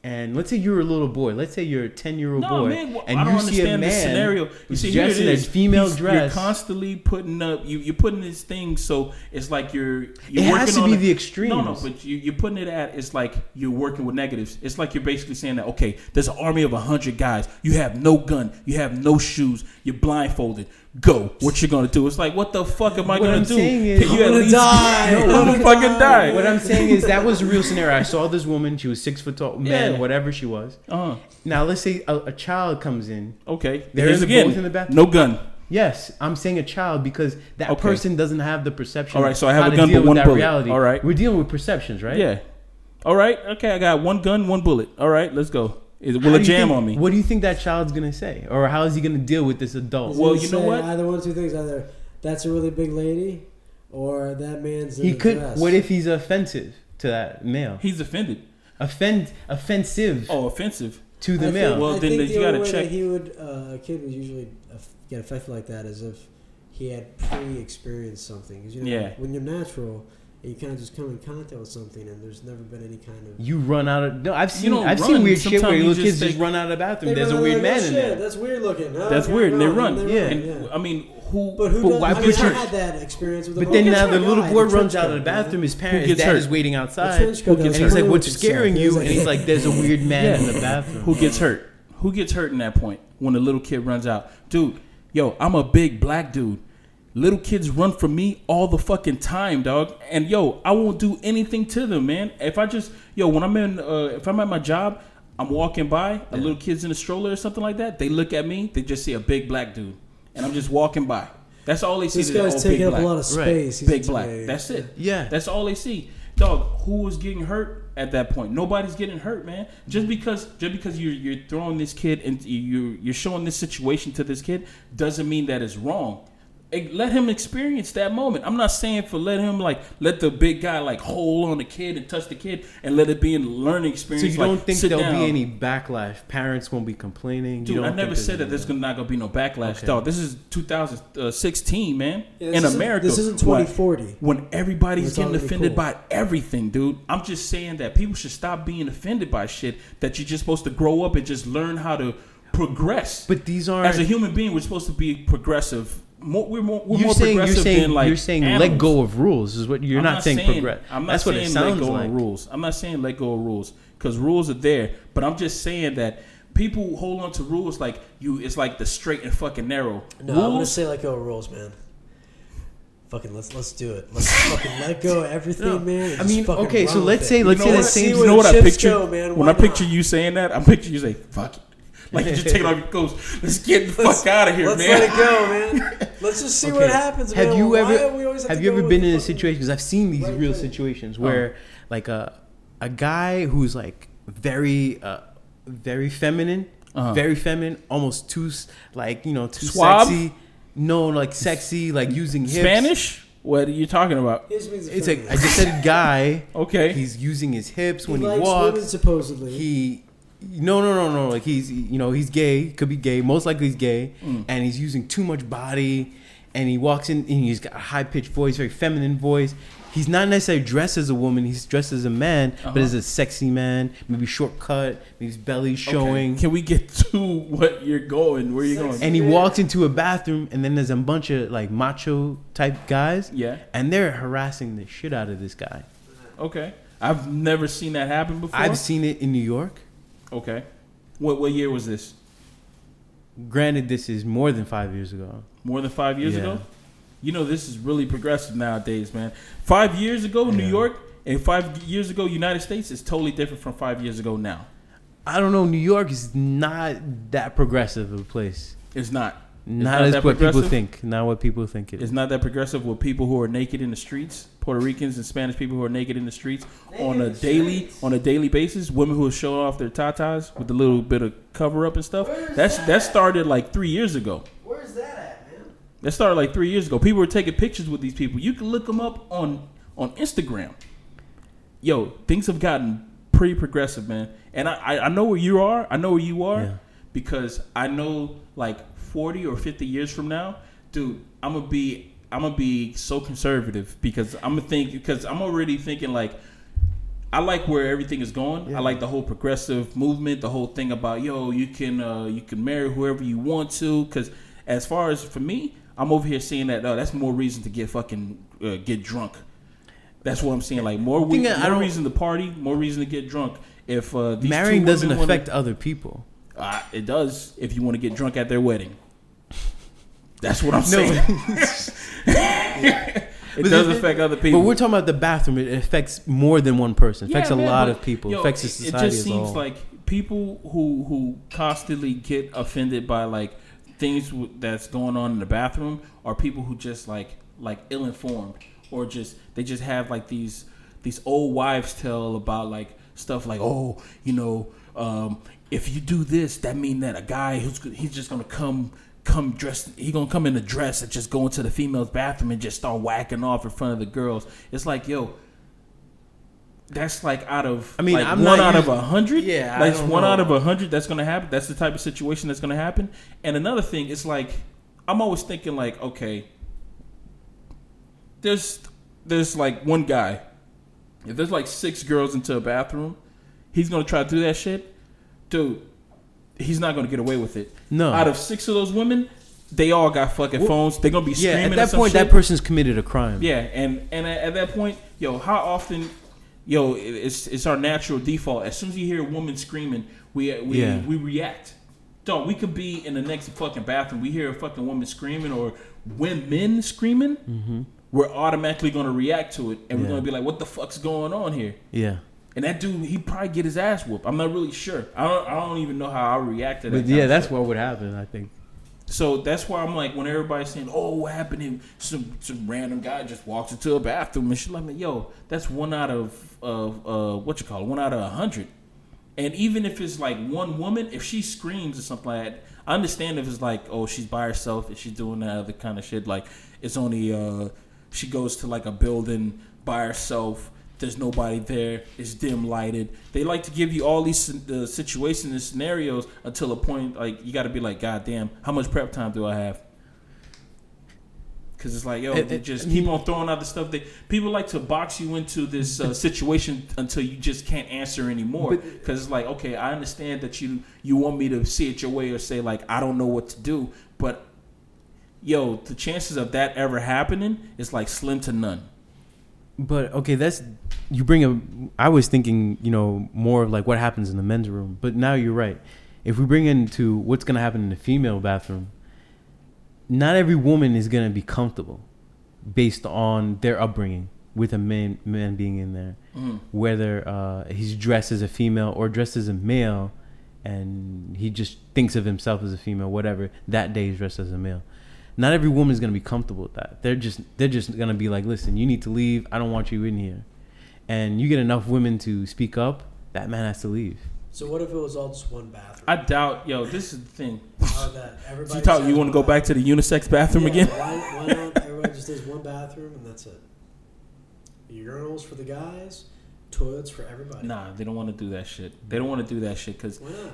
And let's say you're a little boy. Let's say you're a ten year old No, boy, man. wh- and I don't you see a understand man scenario. You see, dressed in a female He's- dress. You're constantly putting up. You, you're putting this thing so it's like you're. you're It working has to be a- the extremes. No, no, but you, you're putting it at. It's like you're working with negatives. It's like you're basically saying that okay, there's an army of hundred guys. You have no gun. You have no shoes. You're blindfolded. Go. What you gonna do? It's like what the fuck am I What gonna I'm do? is- Can you I'm at gonna least die. No, I'm gonna fucking die. What I'm saying is that was a real scenario. I saw this woman. She was six foot tall, man, Yeah. whatever she was. Uh-huh. Now let's say a, a child comes in. Okay. there's Here's is again. in the bathroom. No gun. Yes, I'm saying a child because that Okay. person doesn't have the perception. All right, so I have a gun but with one bullet. reality. All right. we're dealing with perceptions, right? Yeah. All right. Okay. I got one gun, one bullet. All right. Let's go. Is, will do it jam think- on me? What do you think that child's gonna say, or how is he gonna deal with this adult? Well, you know what? Either one of two things: either that's a really big lady, or that man's he could. dress. What if he's offensive to that male? He's offended. Offend, offensive Oh, offensive. to the I male. Think, Well, I then think you the gotta only way check- That he would uh, a kid would usually get affected like that is if he had pre-experienced something. 'Cause, you know, Yeah. when you're natural, you kind of just come in contact with something, and there's never been any kind of. you run out of. No, I've seen. I've run. seen weird shit where little kids just just run out of the bathroom. There's a weird like, man "Oh, in there. That's weird looking. Oh, That's weird. And they run. And Yeah. And, yeah. I mean, who? But who But does, why I mean, put I had that experience with But a then now the little boy runs out of the bathroom. His parent, gets his dad hurt? is waiting outside, Who gets was and he's like, "What's scaring you?" And he's like, "There's a weird man in the bathroom." Who gets hurt? Who gets hurt in that point when a little kid runs out? Dude, yo, I'm a big black dude. Little kids run from me all the fucking time, dog. And yo, I won't do anything to them, man. If I just yo, when I'm in, uh, if I'm at my job, I'm walking by, a little kid's in a stroller or something like that. They look at me, they just see a big black dude, and I'm just walking by. That's all they see. This guy's taking up black. a lot of space. He's big black. intimidating. That's it. Yeah. That's all they see. Dog, who was getting hurt at that point? Nobody's getting hurt, man. Just because just because you're you're throwing this kid and you you're showing this situation to this kid doesn't mean that it's wrong. Let him experience that moment. I'm not saying for let him like let the big guy like hold on the kid and touch the kid and let it be a learning experience. So you like, don't think there'll down. be any backlash? Parents won't be complaining. Dude, you don't I never think said that there's- there's gonna not gonna be no backlash. Okay. Dog, this is 2016, man. Yeah, in isn't- America, this isn't What? 2040. when everybody's It's getting offended cool. by everything, dude. I'm just saying that people should stop being offended by shit. That you're just supposed to grow up and just learn how to progress. But these aren't. as a human being, we're supposed to be progressive. More, we're more, we're you're more saying you're saying than like you're saying animals. let go of rules is what you're I'm not, saying, progress. I'm not That's what saying it sounds let go like. of rules. I'm not saying let go of rules because rules are there. But I'm just saying that people hold on to rules like you. It's like the straight and fucking narrow. No, I'm gonna rules. say let go of rules, man. Fucking let's let's do it. Let's fucking let go of everything, No, man. I mean, okay, so let's it. say- let's you say know the what? same- You know what I picture? go, man. when Why I picture you saying that, I picture you say "fuck it," like you just taking off your clothes. Let's get the fuck out of here, Let's man. let it go, man. Let's just see what happens. Have man. you Why ever do we always have, have you ever been in a situation? Because I've seen these right real thing? situations where like a a guy who's like very uh, very feminine, Uh-huh. very feminine, almost too like you know too Suave? sexy. No, like sexy, like using hips. Spanish? What are you talking about? He just means It's like. I just said, a guy. Okay. He's using his hips he when he likes walks. women supposedly. he no no no no like he's you know he's gay could be gay most likely he's gay and he's using too much body and he walks in and he's got a high pitched voice very feminine voice he's not necessarily dressed as a woman he's dressed as a man but Uh-huh. as a sexy man maybe short cut maybe his belly showing Okay. Can we get to what you're going? Where you Sexy. going? and he walks into a bathroom and then there's a bunch of like macho type guys Yeah. and they're harassing the shit out of this guy Okay. I've never seen that happen before. i've seen it in new york Okay. What what year was this? granted this is more than five years ago More than five years Yeah. ago? You know this is really progressive nowadays, man. Five years ago, New York, and five years ago, United States is totally different from five years ago now. I don't know. New York is not that progressive of a place. It's not. It's Not, as what people think. Not what people think it It's not that progressive with people who are naked in the streets, Puerto Ricans and Spanish people who are naked in the streets on a daily on a daily basis. Women who are showing off their tatas with a little bit of cover up and stuff. That's that started like three years ago. Where's that at, man? That started like three years ago. People were taking pictures with these people. You can look them up on on Instagram. Yo, things have gotten pretty progressive, man. And I, I, I know where you are. I know where you are Yeah. because I know like forty or fifty years from now, dude, I'm gonna be I'm gonna be so conservative because I'm gonna think because I'm already thinking like I like where everything is going. Yeah. I like the whole progressive movement, the whole thing about yo, you can uh, you can marry whoever you want to. Because as far as for me, I'm over here seeing that oh, that's more reason to get fucking uh, get drunk. That's what I'm saying. Like more, we- is, I more don't- reason to party, more reason to get drunk. If uh, Marrying doesn't women wanna- affect other people. uh, it does if you want to get drunk at their wedding. That's what I'm saying. it does affect other people. But we're talking about the bathroom. It affects more than one person. It affects Yeah, a man, lot of people. yo, It affects the society It just seems like people who who constantly get offended by like things w- that's going on in the bathroom are people who just like like ill informed or just they just have like these these old wives tale about like stuff like oh you know um, if you do this that mean that a guy who's he's just gonna come come dressed he gonna come in a dress and just go into the female's bathroom and just start whacking off in front of the girls it's like yo that's like out of I mean, like I'm one not out of a hundred. Yeah, like one know. out of a hundred that's gonna happen. That's the type of situation that's gonna happen. And another thing is like I'm always thinking like, okay, there's there's like one guy. If there's like six girls into a bathroom, he's gonna try to do that shit, dude. He's not gonna get away with it. No. Out of six of those women, they all got fucking phones. They're gonna be yeah, screaming. at that point, shit. that person's committed a crime. Yeah, and and at, at that point, yo, how often, yo, it's it's our natural default. As soon as you hear a woman screaming, we we Yeah. we react. Don't we could be in the next fucking bathroom, we hear a fucking woman screaming or women screaming, we're automatically gonna react to it, and we're Mm-hmm. Gonna be like, "What the fuck's going on here?" Yeah. And that dude, he probably get his ass whooped. I'm not really sure. I don't. I don't even know how I react to that. But yeah, that's stuff. what would happen. I think. So that's why I'm like, when everybody's saying, "Oh, what happened?" And some some random guy just walks into a bathroom and shit like, "Yo, that's one out of of uh, what you call it, one out of a hundred. And even if it's like one woman, if she screams or something like that, I understand if it's like, oh, she's by herself and she's doing that other kind of shit. Like it's only uh, she goes to like a building by herself. There's nobody there. It's dim lighted. They like to give you all these uh, situations and scenarios until a point like you got to be like, God damn, how much prep time do I have? Because it's like, yo, It- just keep on throwing out the stuff. They people like to box you into this uh, situation until you just can't answer anymore. Because it's like, okay, I understand that you you want me to see it your way or say like I don't know what to do, but yo, the chances of that ever happening is like slim to none. But okay, that's you bring a. I was thinking, you know, more of like what happens in the men's room. But now you're right. If we bring into what's going to happen in the female bathroom, not every woman is going to be comfortable based on their upbringing with a man man being in there. Mm. Whether uh, he's dressed as a female or dressed as a male, and he just thinks of himself as a female, whatever. That day he's dressed as a male not every woman is gonna be comfortable with that. They're just they're just gonna be like, listen, you need to leave. I don't want you in here. And you get enough women to speak up, that man has to leave. So what if it was all just one bathroom? I doubt, yo, this is the thing. How that everybody you talk, you want to go back to the unisex bathroom Yeah, again? Why, why not? Everybody just does one bathroom and that's it. Urinals for the guys, toilets for everybody. Nah, they don't want to do that shit. They don't want to do that shit because Why not?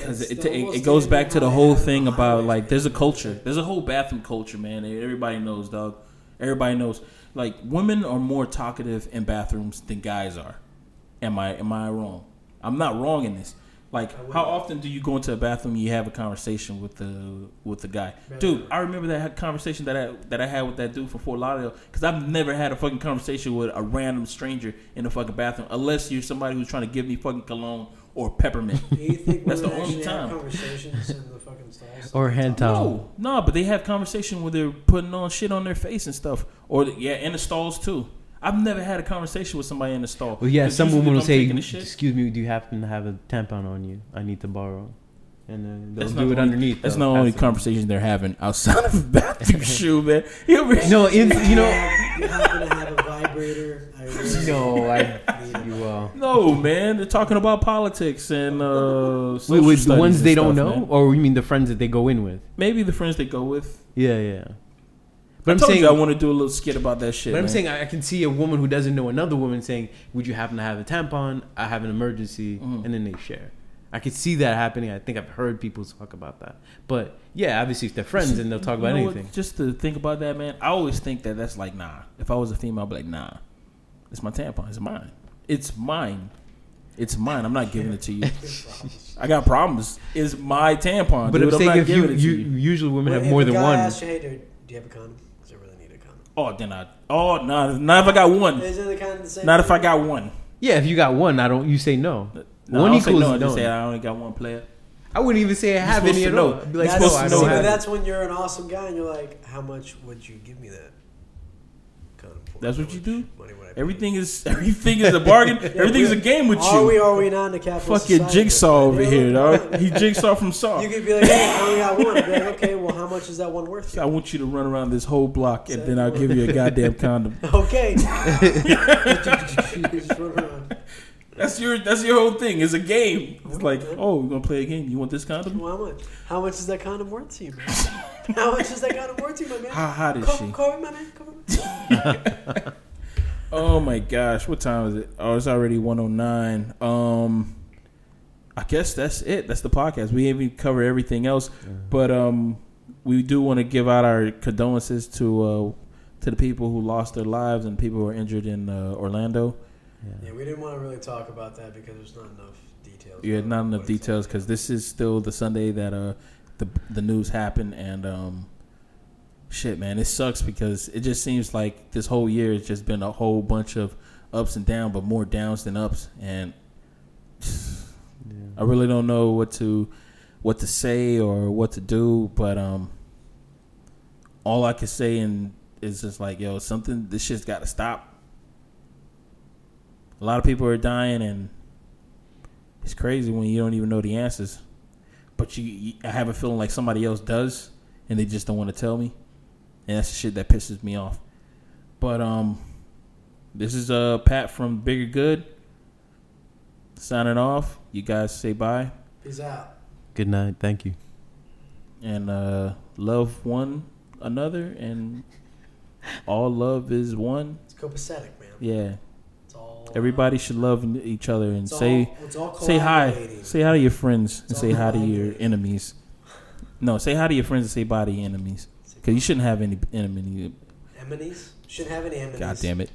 Because it, it, it goes back to the whole thing about like there's a culture. There's a whole bathroom culture man. Everybody knows dog. Everybody knows. Like women are more talkative in bathrooms than guys are. Am i am i wrong? I'm not wrong in this. Like how often do you go into a bathroom and you have a conversation with the with the guy? Dude i remember that conversation that i that i had with that dude from fort lauderdale because i've never had a fucking conversation with a random stranger in the fucking bathroom unless you're somebody who's trying to give me fucking cologne or peppermint Do you think That's the only time. conversations in the fucking stalls? Or hand towel. No, no, but they have conversation where they're putting on shit on their face and stuff, or yeah, in the stalls too. I've never had a conversation with somebody in the stall. Well, yeah, 'Cause some usually women will say, taking a shit- "Excuse me, do you happen to have a tampon on you? I need to borrow." And then they'll That's do it only- underneath. That's though. not only That's- conversation they're having outside of the bathroom shoe, man. You ever- No, in, you know. you happen to have a vibrator? I really No, I. You uh. No, man. They're talking about politics and uh, Wait, social with the ones and they don't stuff, know, man. or you mean the friends that they go in with? Maybe the friends they go with. Yeah, yeah. But But I I'm told saying, you I want to do a little skit about that shit. but I'm saying I I can see a woman who doesn't know another woman saying, "Would you happen to have a tampon? I have an emergency," Mhm. and then they share. I could see that happening. I think I've heard people talk about that. But yeah, obviously if they're friends and they'll talk You about know what? anything. Just to think about that, man. I always think that that's like nah. If I was a female, I'd be like nah. It's my tampon. It's mine. It's mine. It's mine. I'm not giving it to you. I got problems. It's my tampon. But dude. I'm I'm saying not if you, giving it to you, you. usually women Well, have more than guy one. Asks you, hey, dude, do you have a condom? Because I really need a condom. Oh, then I. Oh, no, not if I got one. Isn't it kind of the same? Not if I got one. Yeah, if you got one, I don't. You say no. No, one I don't say equals no. I no. just say I only got one player. I wouldn't even say I have any at all. Be like, That's, no, I don't but that's when you're an awesome guy and you're like, how much would you give me that condom for? That's what you much do? Money would I pay? Everything is everything is a bargain. Everything is a game with Are you. we? Are we not in a capitalist Fucking society? jigsaw over here, look, dog. He jigsaw from Saw. You could be like, hey, I only got one. Like, okay, well, how much is that one worth? I want you to run around this whole block, and then I'll give you a goddamn condom. Okay. Just run around. That's your that's your whole thing. It's a game. It's like, oh, we're gonna play a game. You want this condom? Well, how much? How much is that condom worth to you, man? How much is that condom worth to you, my man? How hot is Call, she? call me, my man. Call me. Oh my gosh, what time is it? Oh, it's already one oh nine. Um, I guess that's it. That's the podcast. We haven't covered everything else, but um, we do want to give out our condolences to uh to the people who lost their lives and people who are injured in uh, Orlando. Yeah, we didn't want to really talk about that because there's not enough details. Yeah, on not enough details because this is still the Sunday that uh the the news happened and um shit man it sucks because it just seems like this whole year has just been a whole bunch of ups and downs but more downs than ups and I really don't know what to what to say or what to do but um all I can say and is just like yo something this shit's got to stop. A lot of people are dying and it's crazy when you don't even know the answers, but you, you I have a feeling like somebody else does, and they just don't want to tell me, and that's the shit that pisses me off. But um, this is uh Pat from Bigger Good signing off. You guys say bye Peace out. Good night. Thank you. and uh love one another, and all love is one. It's copacetic, man. Yeah, It's all. Everybody should love each other and it's say. all, Say hi. Say hi to your friends and say hi to your enemies. No, say hi to your friends and say bye to your enemies. Because you shouldn't have any enemy. Enemies? Shouldn't have any enemies. God damn it.